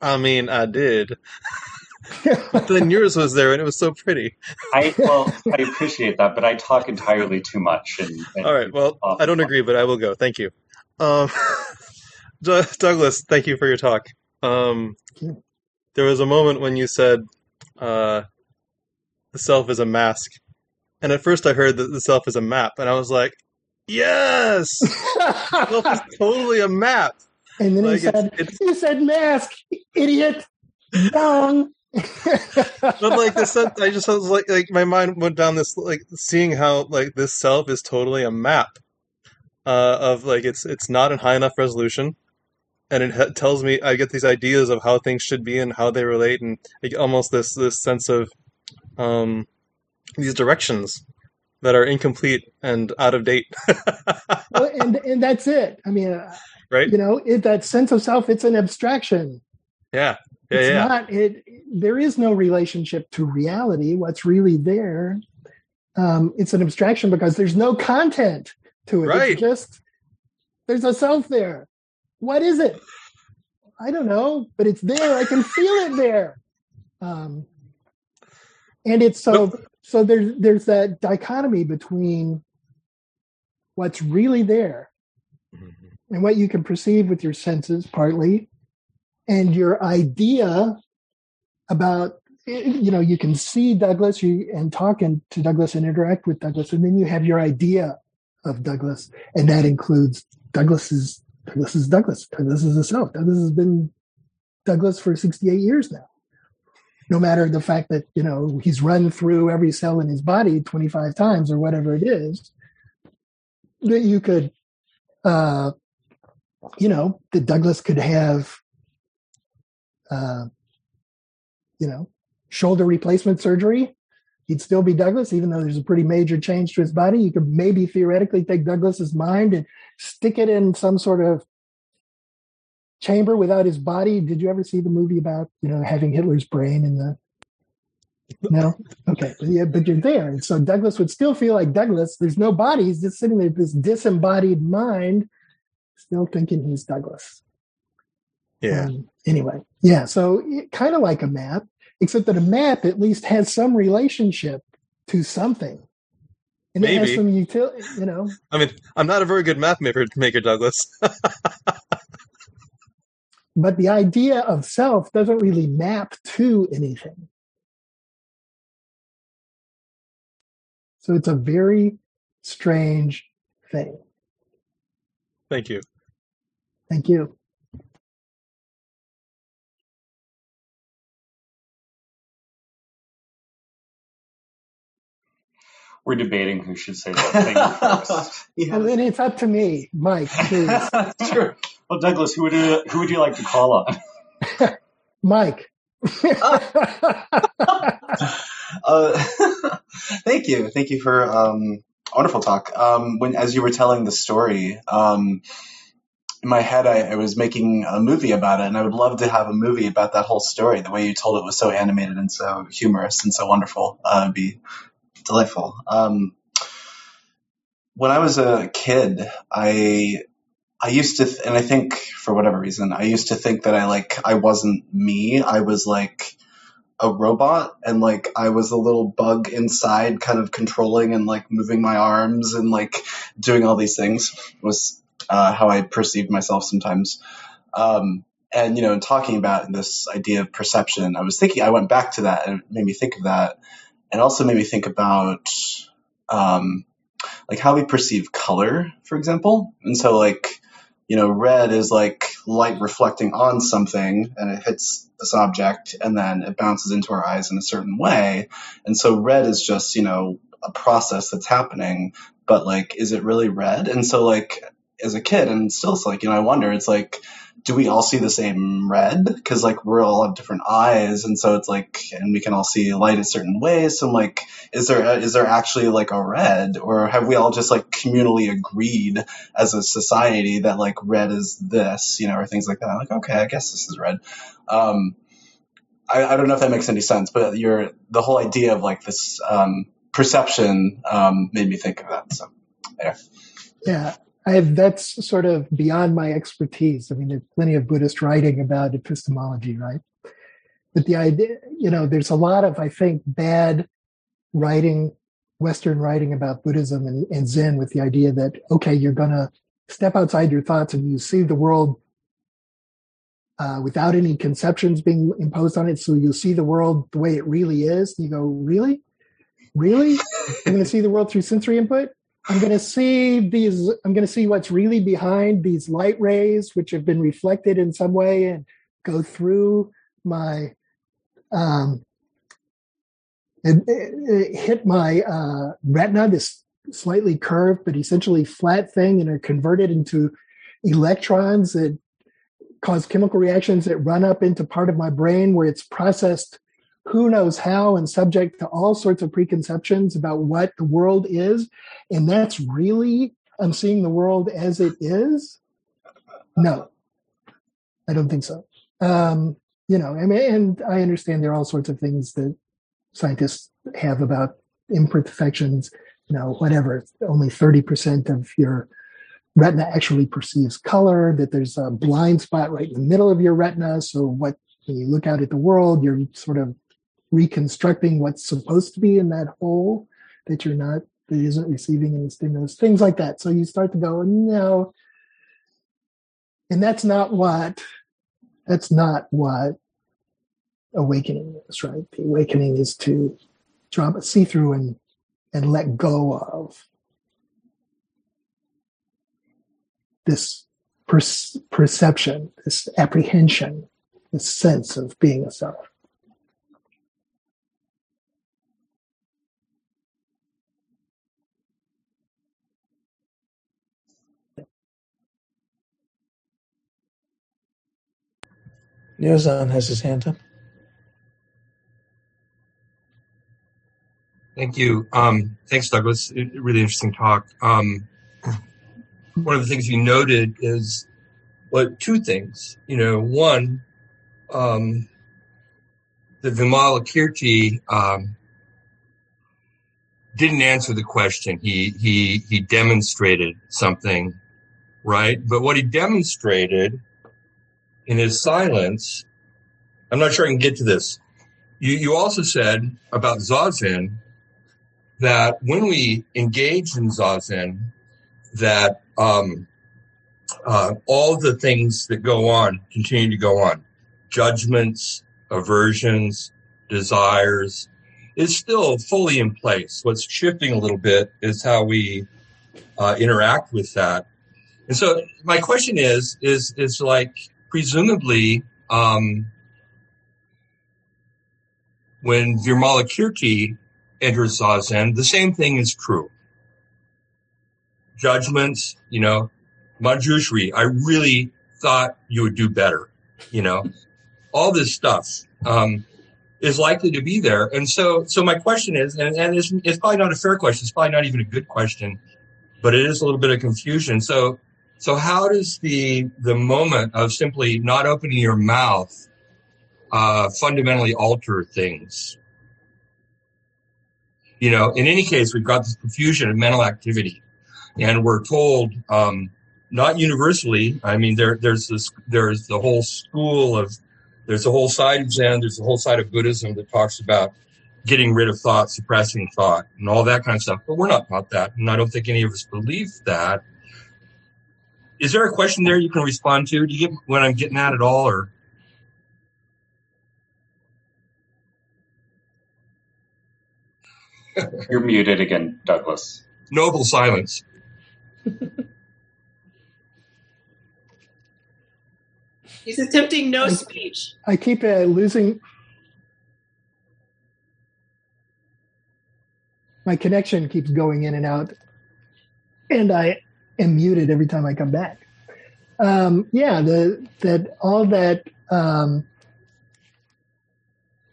I mean, I did. but then yours was there, and it was so pretty. I well, I appreciate that, but I talk entirely too much. And, and all right, well, I don't agree, but I will go. Thank you. Um, Douglas, thank you for your talk. Um, there was a moment when you said uh, the self is a mask, and at first I heard that the self is a map, and I was like, "Yes, self is totally a map." And then like he said, it's, it's, "You said mask, idiot, wrong." but like this, I just was like, like my mind went down this, like seeing how like this self is totally a map uh, of like it's it's not in high enough resolution, and it ha- tells me I get these ideas of how things should be and how they relate, and like, almost this this sense of um, these directions that are incomplete and out of date. well, and and that's it. I mean, uh, right? You know, it, that sense of self, it's an abstraction. Yeah. Yeah, it's yeah. not it there is no relationship to reality what's really there um, it's an abstraction because there's no content to it. Right. It's just there's a self there. What is it? I don't know, but it's there. I can feel it there. Um, and it's so so there's there's that dichotomy between what's really there mm-hmm. and what you can perceive with your senses partly and your idea about you know you can see douglas you and talk and, to douglas and interact with douglas and then you have your idea of Douglas, and that includes Douglas is Douglas is Douglas. Douglas is a self. Douglas has been Douglas for 68 years now. No matter the fact that you know he's run through every cell in his body 25 times or whatever it is, that you could, uh, you know, that Douglas could have, uh, you know, shoulder replacement surgery he'd still be Douglas, even though there's a pretty major change to his body. You could maybe theoretically take Douglas's mind and stick it in some sort of chamber without his body. Did you ever see the movie about you know having Hitler's brain in the? No, okay, yeah, but you're there, and so Douglas would still feel like Douglas. There's no body; he's just sitting there, this disembodied mind, still thinking he's Douglas. Yeah. Um, anyway, yeah. So kind of like a map, except that a map at least has some relationship to something. And Maybe. it has some utility, you know. I mean, I'm not a very good map maker, maker Douglas. but the idea of self doesn't really map to anything. So it's a very strange thing. Thank you. Thank you. We're debating who should say that thing first. yeah. Well, then it's up to me, Mike. True. Well, Douglas, who would you, who would you like to call on? Mike. uh, thank you, thank you for um, wonderful talk. Um, when as you were telling the story, um, in my head, I, I, was making a movie about it, and I would love to have a movie about that whole story. The way you told it was so animated and so humorous and so wonderful. Uh, it'd be delightful. Um, when I was a kid, I I used to, th- and I think for whatever reason, I used to think that I like I wasn't me. I was like a robot, and like I was a little bug inside, kind of controlling and like moving my arms and like doing all these things. Was uh, how I perceived myself sometimes. Um, and you know, talking about this idea of perception, I was thinking I went back to that and it made me think of that and also made me think about um, like how we perceive color, for example. And so like, you know, red is like light reflecting on something and it hits this object and then it bounces into our eyes in a certain way. And so red is just, you know, a process that's happening, but like, is it really red? And so like, as a kid and still it's like, you know, I wonder, it's like, do we all see the same red? Because like we're all have different eyes, and so it's like, and we can all see light a certain way. So I'm like, is there a, is there actually like a red, or have we all just like communally agreed as a society that like red is this, you know, or things like that? like, okay, I guess this is red. Um, I, I don't know if that makes any sense, but your the whole idea of like this um, perception um, made me think of that. So, yeah. Yeah, I have, that's sort of beyond my expertise. I mean, there's plenty of Buddhist writing about epistemology, right? But the idea, you know, there's a lot of, I think, bad writing, Western writing about Buddhism and, and Zen with the idea that, okay, you're going to step outside your thoughts and you see the world uh, without any conceptions being imposed on it. So you'll see the world the way it really is. You go, really? Really? I'm going to see the world through sensory input? I'm going to see these, I'm going to see what's really behind these light rays, which have been reflected in some way and go through my, um, it, it, it hit my uh, retina, this slightly curved but essentially flat thing, and are converted into electrons that cause chemical reactions that run up into part of my brain where it's processed who knows how and subject to all sorts of preconceptions about what the world is. And that's really, I'm seeing the world as it is. No, I don't think so. Um, you know, I mean, and I understand there are all sorts of things that scientists have about imperfections, you know, whatever, only 30% of your retina actually perceives color, that there's a blind spot right in the middle of your retina. So what when you look out at the world, you're sort of reconstructing what's supposed to be in that hole that you're not that isn't receiving any stimulus things like that. So you start to go no. And that's not what that's not what awakening is right? The awakening is to drop see through and and let go of this per- perception this apprehension this sense of being a self Neozan has his hand up. Thank you. Um, thanks, Douglas. Really interesting talk. Um, one of the things you noted is, well, two things. You know, one, um, the Vimalakirti um, didn't answer the question. He he he demonstrated something, right? But what he demonstrated in his silence, I'm not sure I can get to this. You, you also said about Zazen that when we engage in Zazen, that um, uh, all the things that go on continue to go on. Judgments, aversions, desires is still fully in place. What's shifting a little bit is how we uh, interact with that. And so my question is, is, is like, presumably, um, when Vimalakirti enters Zazen, the same thing is true. Judgments, you know, Manjushri, I really thought you would do better, you know, all this stuff, um, is likely to be there. And so, so my question is, and, and it's, it's probably not a fair question. It's probably not even a good question, but it is a little bit of confusion. So so how does the the moment of simply not opening your mouth uh, fundamentally alter things? You know, in any case, we've got this profusion of mental activity, and we're told um, not universally. I mean, there there's this there's the whole school of there's a whole side of Zen, there's a whole side of Buddhism that talks about getting rid of thought, suppressing thought, and all that kind of stuff. But we're not taught that, and I don't think any of us believe that. Is there a question there you can respond to? Do you get what I'm getting at at all, or? You're muted again, Douglas. Noble silence. He's attempting no I- speech. I keep uh, losing. My connection keeps going in and out, and I am muted every time I come back. Um, yeah, the that all that um,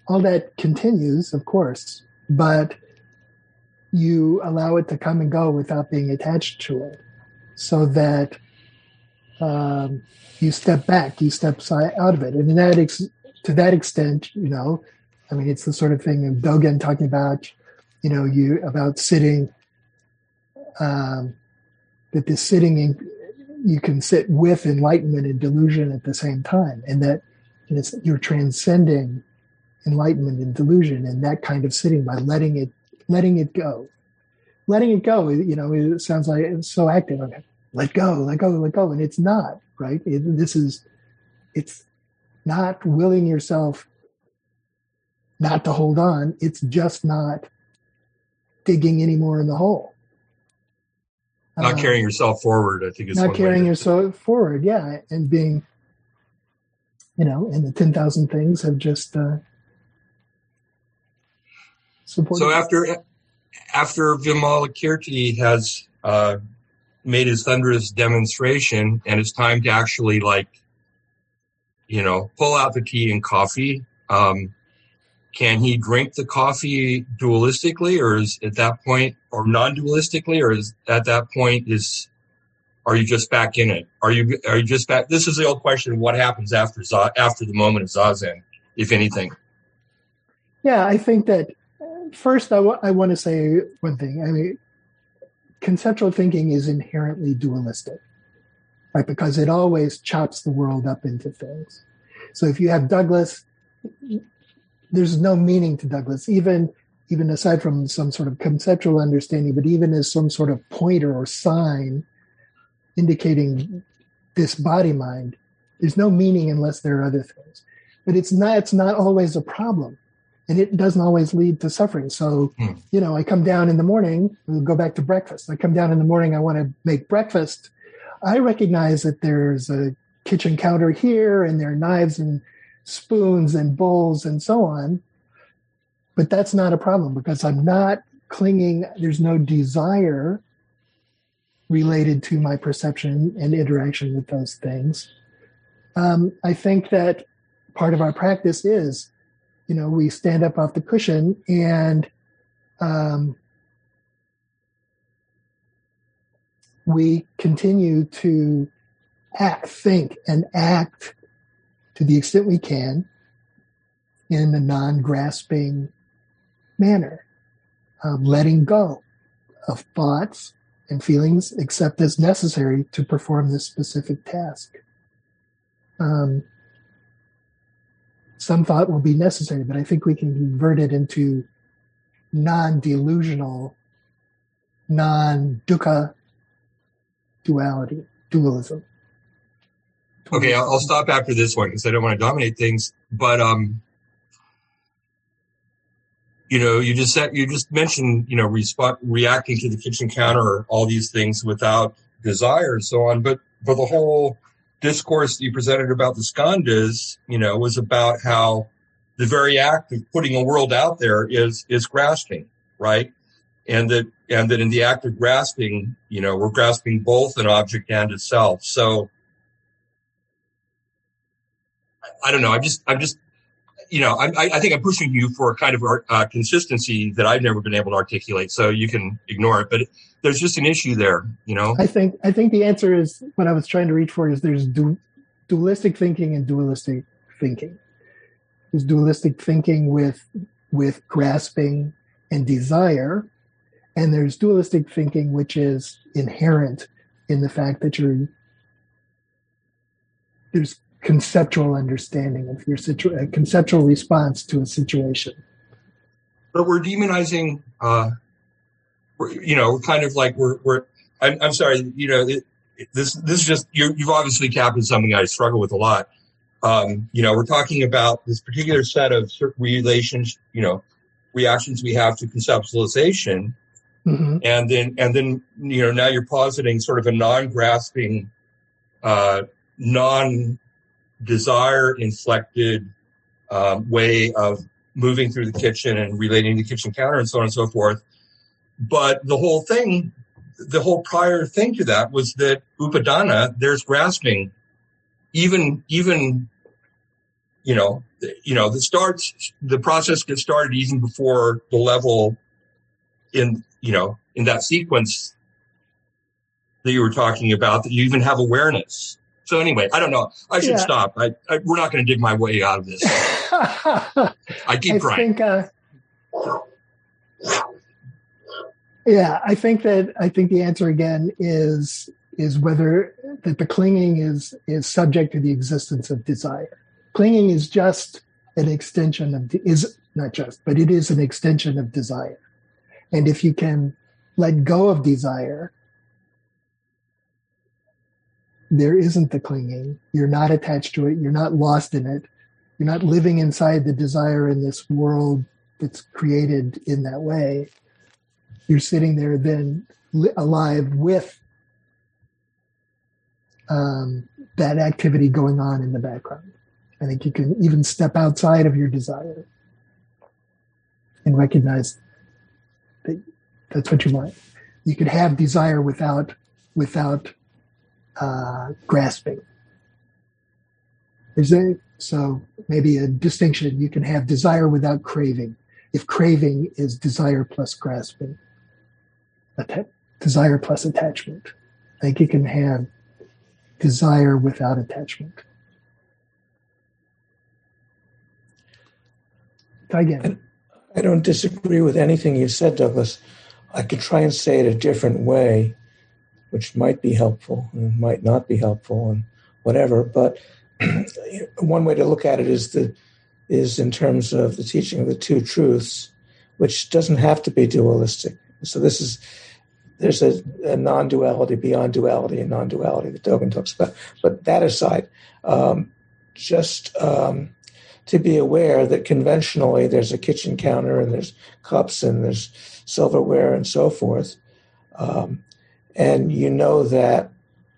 all that continues, of course, but you allow it to come and go without being attached to it, so that um, you step back, you step out of it, and in that ex- to that extent, you know, I mean, it's the sort of thing of Dogen talking about, you know, you about sitting, um, that this sitting in, you can sit with enlightenment and delusion at the same time, and that you're transcending enlightenment and delusion, and that kind of sitting by letting it letting it go, letting it go. You know, it sounds like it's so active. Okay, let go, let go, let go, and it's not right. It, this is it's not willing yourself not to hold on. It's just not digging anymore in the hole. Not Um, carrying yourself forward, I think is not carrying yourself forward, yeah, and being, you know, and the ten thousand things have just uh, supported. So after after Vimalakirti has uh, made his thunderous demonstration, and it's time to actually like, you know, pull out the tea and coffee. Um, can he drink the coffee dualistically, or is at that point, or non-dualistically, or is at that point is are you just back in it? Are you are you just back? This is the old question: What happens after after the moment of zazen, if anything? Yeah, I think that first I want to say one thing. I mean, conceptual thinking is inherently dualistic, right? Because it always chops the world up into things. So if you have Douglas, there's no meaning to Douglas, even even aside from some sort of conceptual understanding, but even as some sort of pointer or sign indicating this body mind, there's no meaning unless there are other things. But it's not it's not always a problem and it doesn't always lead to suffering. So, Hmm. you know, I come down in the morning, we'll go back to breakfast. I come down in the morning, I want to make breakfast. I recognize that there's a kitchen counter here and there are knives and spoons and bowls and so on. But that's not a problem because I'm not clinging, there's no desire related to my perception and interaction with those things. Um, I think that part of our practice is you know, we stand up off the cushion and um, we continue to act, think, and act to the extent we can in a non grasping manner, um, letting go of thoughts and feelings except as necessary to perform this specific task. Um, some thought will be necessary, but I think we can convert it into non delusional, non dukkha duality, dualism. Okay, I'll, stop after this one because I don't want to dominate things. But um, you know, you just said you just mentioned you know resp- reacting to the kitchen counter or all these things without desire and so on. But but the whole discourse you presented about the skandhas, you know, was about how the very act of putting a world out there is is grasping, right? And that and that in the act of grasping, you know, we're grasping both an object and itself. So I don't know. I'm just, I'm just, you know, I, I think I'm pushing you for a kind of uh, consistency that I've never been able to articulate. So you can ignore it, but there's just an issue there, you know. I think I think the answer is what I was trying to reach for is there's du- dualistic thinking and dualistic thinking. There's dualistic thinking with with grasping and desire, and there's dualistic thinking which is inherent in the fact that you're there's conceptual understanding of your situation, a conceptual response to a situation. But we're demonizing, uh, we're, you know, we're kind of like we're, we're, I'm, I'm sorry, you know, it, it, this, this is just, you, you've obviously captured something I struggle with a lot. Um, you know, we're talking about this particular set of certain relations, you know, reactions we have to conceptualization. Mhm. And then, and then, you know, now you're positing sort of a non-grasping, uh, non desire inflected uh, way of moving through the kitchen and relating to the kitchen counter and so on and so forth. But the whole thing, the whole prior thing to that was that upadana, there's grasping, even even you know, you know, the starts, the process gets started even before the level in, you know, in that sequence that you were talking about that you even have awareness. So anyway, I don't know. I should yeah. stop. I, I, we're not going to dig my way out of this. I keep I trying. Think, uh, yeah, I think that I think the answer again is is whether that the clinging is is subject to the existence of desire clinging is just an extension of is not just but it is an extension of desire and if you can let go of desire there isn't the clinging. You're not attached to it. You're not lost in it. You're not living inside the desire in this world that's created in that way. You're sitting there then alive with um, that activity going on in the background. I think you can even step outside of your desire and recognize that that's what you want. You can have desire without without uh, grasping. Is there so maybe a distinction? You can have desire without craving. If craving is desire plus grasping, att- desire plus attachment, think you can have desire without attachment. again. I don't disagree with anything you said, Douglas. I could try and say it a different way, which might be helpful and might not be helpful and whatever. But one way to look at it is the is in terms of the teaching of the two truths, which doesn't have to be dualistic. So this is there's a, a non-duality beyond duality and non-duality that Dogen talks about. But that aside, um, just um, to be aware that conventionally there's a kitchen counter and there's cups and there's silverware and so forth. Um, and you know that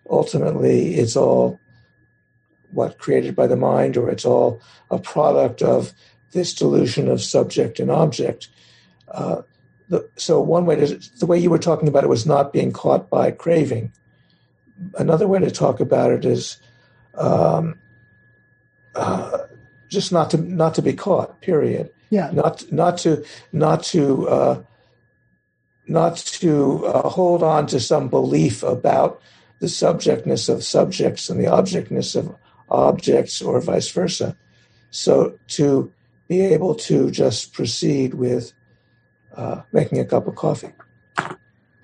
ultimately it's all what created by the mind or it's all a product of this delusion of subject and object. Uh, the, so one way to the way you were talking about it was not being caught by craving. Another way to talk about it is um, uh, just not to not to be caught. Period. Yeah. Not not to not to uh, not to uh, hold on to some belief about the subjectness of subjects and the objectness of objects, or vice versa. So to be able to just proceed with uh, making a cup of coffee.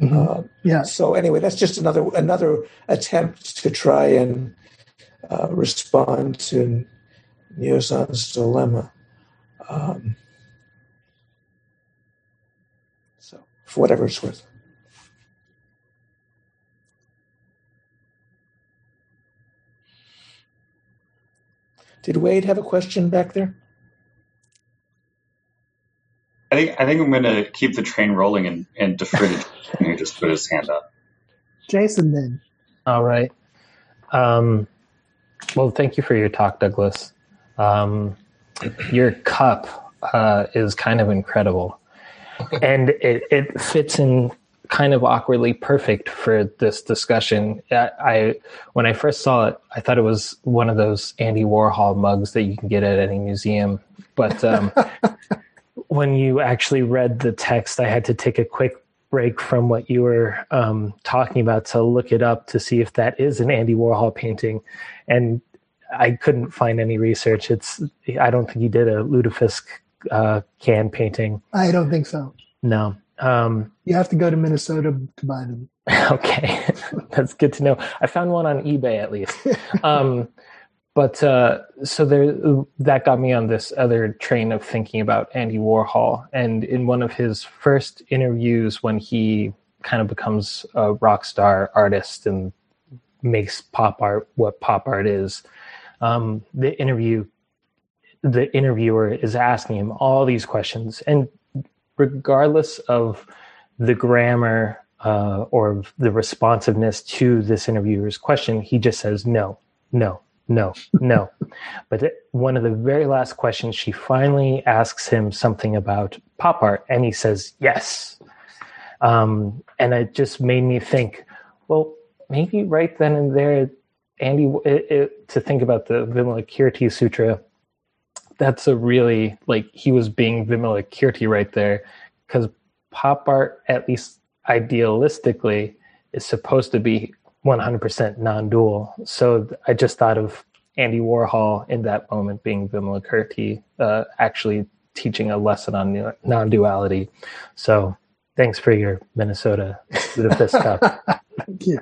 Mm-hmm. Uh, yeah. So anyway, that's just another another attempt to try and uh, respond to Nyosan's dilemma. Um, so, for whatever it's worth. Did Wade have a question back there? I think I think I'm going to keep the train rolling and, and defer to who just put his hand up. Jason, then. All right. Um, well, thank you for your talk, Douglas. Um, your cup uh, is kind of incredible, and it, it fits in kind of awkwardly perfect for this discussion. I, I, when I first saw it, I thought it was one of those Andy Warhol mugs that you can get at any museum. But um, when you actually read the text, I had to take a quick break from what you were um, talking about to look it up to see if that is an Andy Warhol painting. And I couldn't find any research. It's I don't think he did a lutefisk uh, can painting. I don't think so. No. Um, you have to go to Minnesota to buy them. Okay, that's good to know. I found one on eBay at least. Um, but uh, so there, that got me on this other train of thinking about Andy Warhol. And in one of his first interviews, when he kind of becomes a rock star artist and makes pop art what pop art is, um, the interview the interviewer is asking him all these questions and regardless of the grammar uh, or the responsiveness to this interviewer's question he just says no no no, no. But one of the very last questions, she finally asks him something about pop art, and he says yes. Um, and it just made me think, well, maybe right then and there, Andy, it, it, to think about the Vimalakirti Sutra, that's a really like he was being Vimalakirti right there, because pop art, at least idealistically, is supposed to be 100% non-dual. So I just thought of Andy Warhol in that moment being Vimalakirti, uh, actually teaching a lesson on non-duality. So thanks for your Minnesota Budapest Cup. Thank you.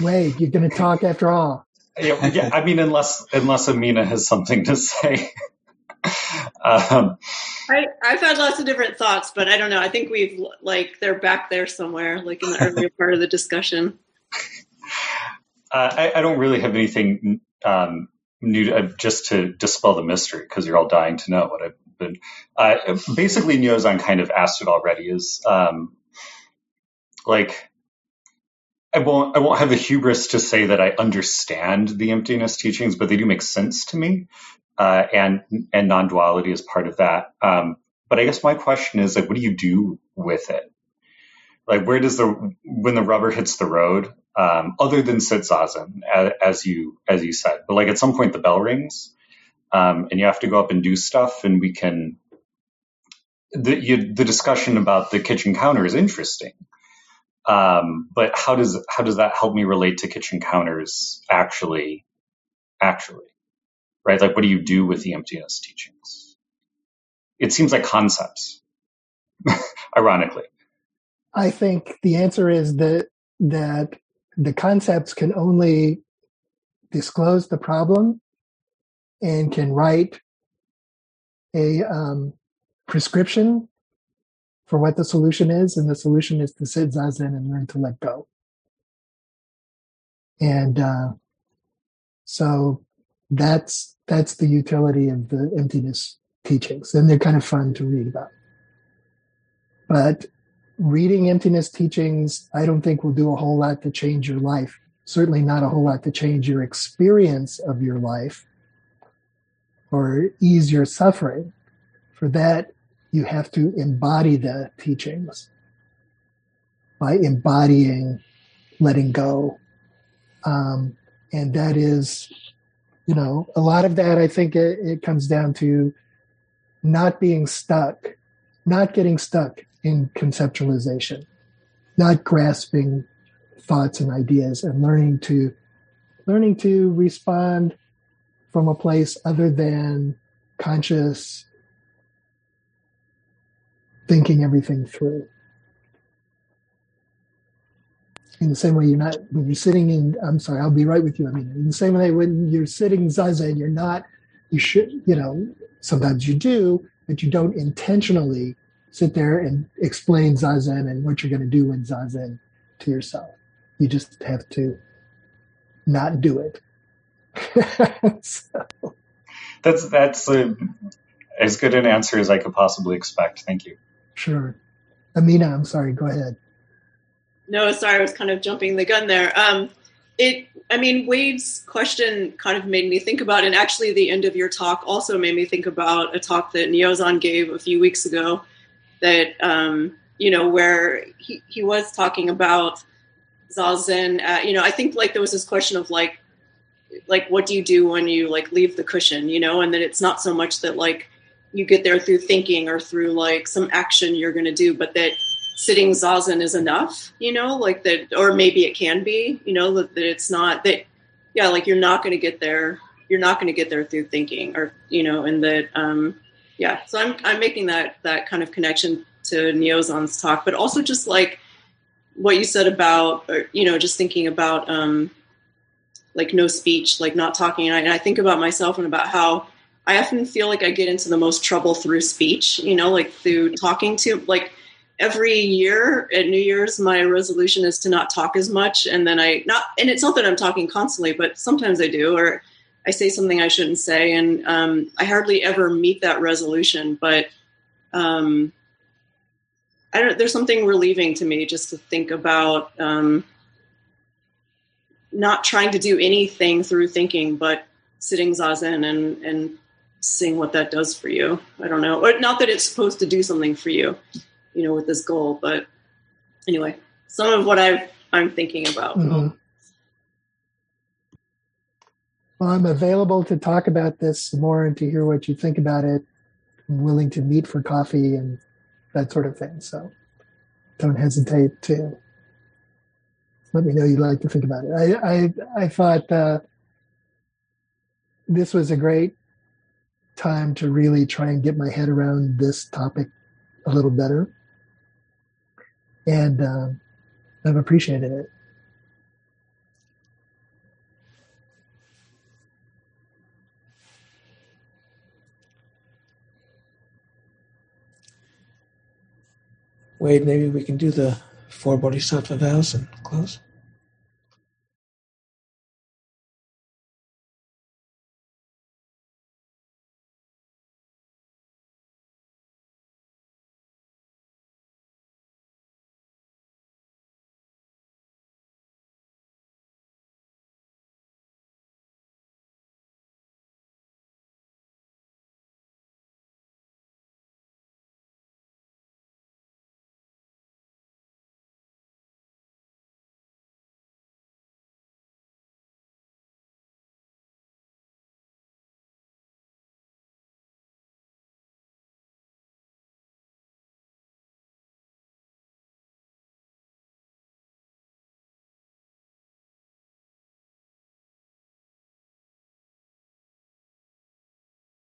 Wait, you're going to talk after all. Yeah, yeah, I mean, unless unless Amina has something to say. um, I, I've had lots of different thoughts, but I don't know. I think we've like they're back there somewhere, like in the earlier part of the discussion. Uh, I, I, don't really have anything um, new to, uh, just to dispel the mystery because you're all dying to know what I've been. Uh, basically, Nyosan kind of asked it already. Is um, like I won't I won't have the hubris to say that I understand the emptiness teachings, but they do make sense to me, uh, and and non duality is part of that. Um, but I guess my question is like, what do you do with it? Like, where does the when the rubber hits the road? Um, other than sit zazen, as, you as you said, but like at some point the bell rings, um, and you have to go up and do stuff, and we can. The, you, the discussion about the kitchen counter is interesting um, but how does how does that help me relate to kitchen counters actually? Actually, right? Like, what do you do with the emptiness teachings? It seems like concepts, ironically. I think the answer is that that the concepts can only disclose the problem and can write a um, prescription for what the solution is, and the solution is to sit zazen and learn to let go. And uh, so that's that's the utility of the emptiness teachings, and they're kind of fun to read about. But reading emptiness teachings, I don't think will do a whole lot to change your life. Certainly not a whole lot to change your experience of your life or ease your suffering. For that, you have to embody the teachings by embodying letting go. Um, and that is, you know, a lot of that, I think it, it comes down to not being stuck, not getting stuck in conceptualization, not grasping thoughts and ideas and learning to learning to respond from a place other than conscious thinking everything through. In the same way, you're not when you're sitting in. I'm sorry, I'll be right with you. I mean, in the same way, when you're sitting zazen, you're not. You should, you know, sometimes you do, but you don't intentionally sit there and explain zazen and what you're going to do in zazen to yourself. You just have to not do it. so. That's that's a, as good an answer as I could possibly expect. Thank you. Sure. Amina, I'm sorry, go ahead. No, sorry, I was kind of jumping the gun there. Um, it, I mean, Wade's question kind of made me think about, and actually, the end of your talk also made me think about a talk that Nyosan gave a few weeks ago. That um, you know, where he he was talking about zazen. Uh, you know, I think like there was this question of like, like what do you do when you like leave the cushion? You know, and then it's not so much that like you get there through thinking or through like some action you're going to do, but that sitting zazen is enough, you know, like that, or maybe it can be, you know, that, that it's not that, yeah, like you're not going to get there. You're not going to get there through thinking or, you know, and that, um, yeah. So I'm, I'm making that, that kind of connection to Nyosan's talk, but also just like what you said about, or, you know, just thinking about, um, like no speech, like not talking. And I, and I think about myself and about how, I often feel like I get into the most trouble through speech, you know, like through talking to like every year at New Year's, my resolution is to not talk as much. And then I not, and it's not that I'm talking constantly, but sometimes I do, or I say something I shouldn't say. And um, I hardly ever meet that resolution. But um, I don't. There's something relieving to me just to think about um, not trying to do anything through thinking, but sitting zazen and and seeing what that does for you. I don't know, or not that it's supposed to do something for you, you know, with this goal, but anyway, some of what I I'm thinking about. Mhm. Well, I'm available to talk about this some more and to hear what you think about it. I'm willing to meet for coffee and that sort of thing. So don't hesitate to let me know you'd like to think about it. I I, I thought uh, this was a great time to really try and get my head around this topic a little better, and um, I've appreciated it. Wade, maybe we can do the four bodhisattva vows and close.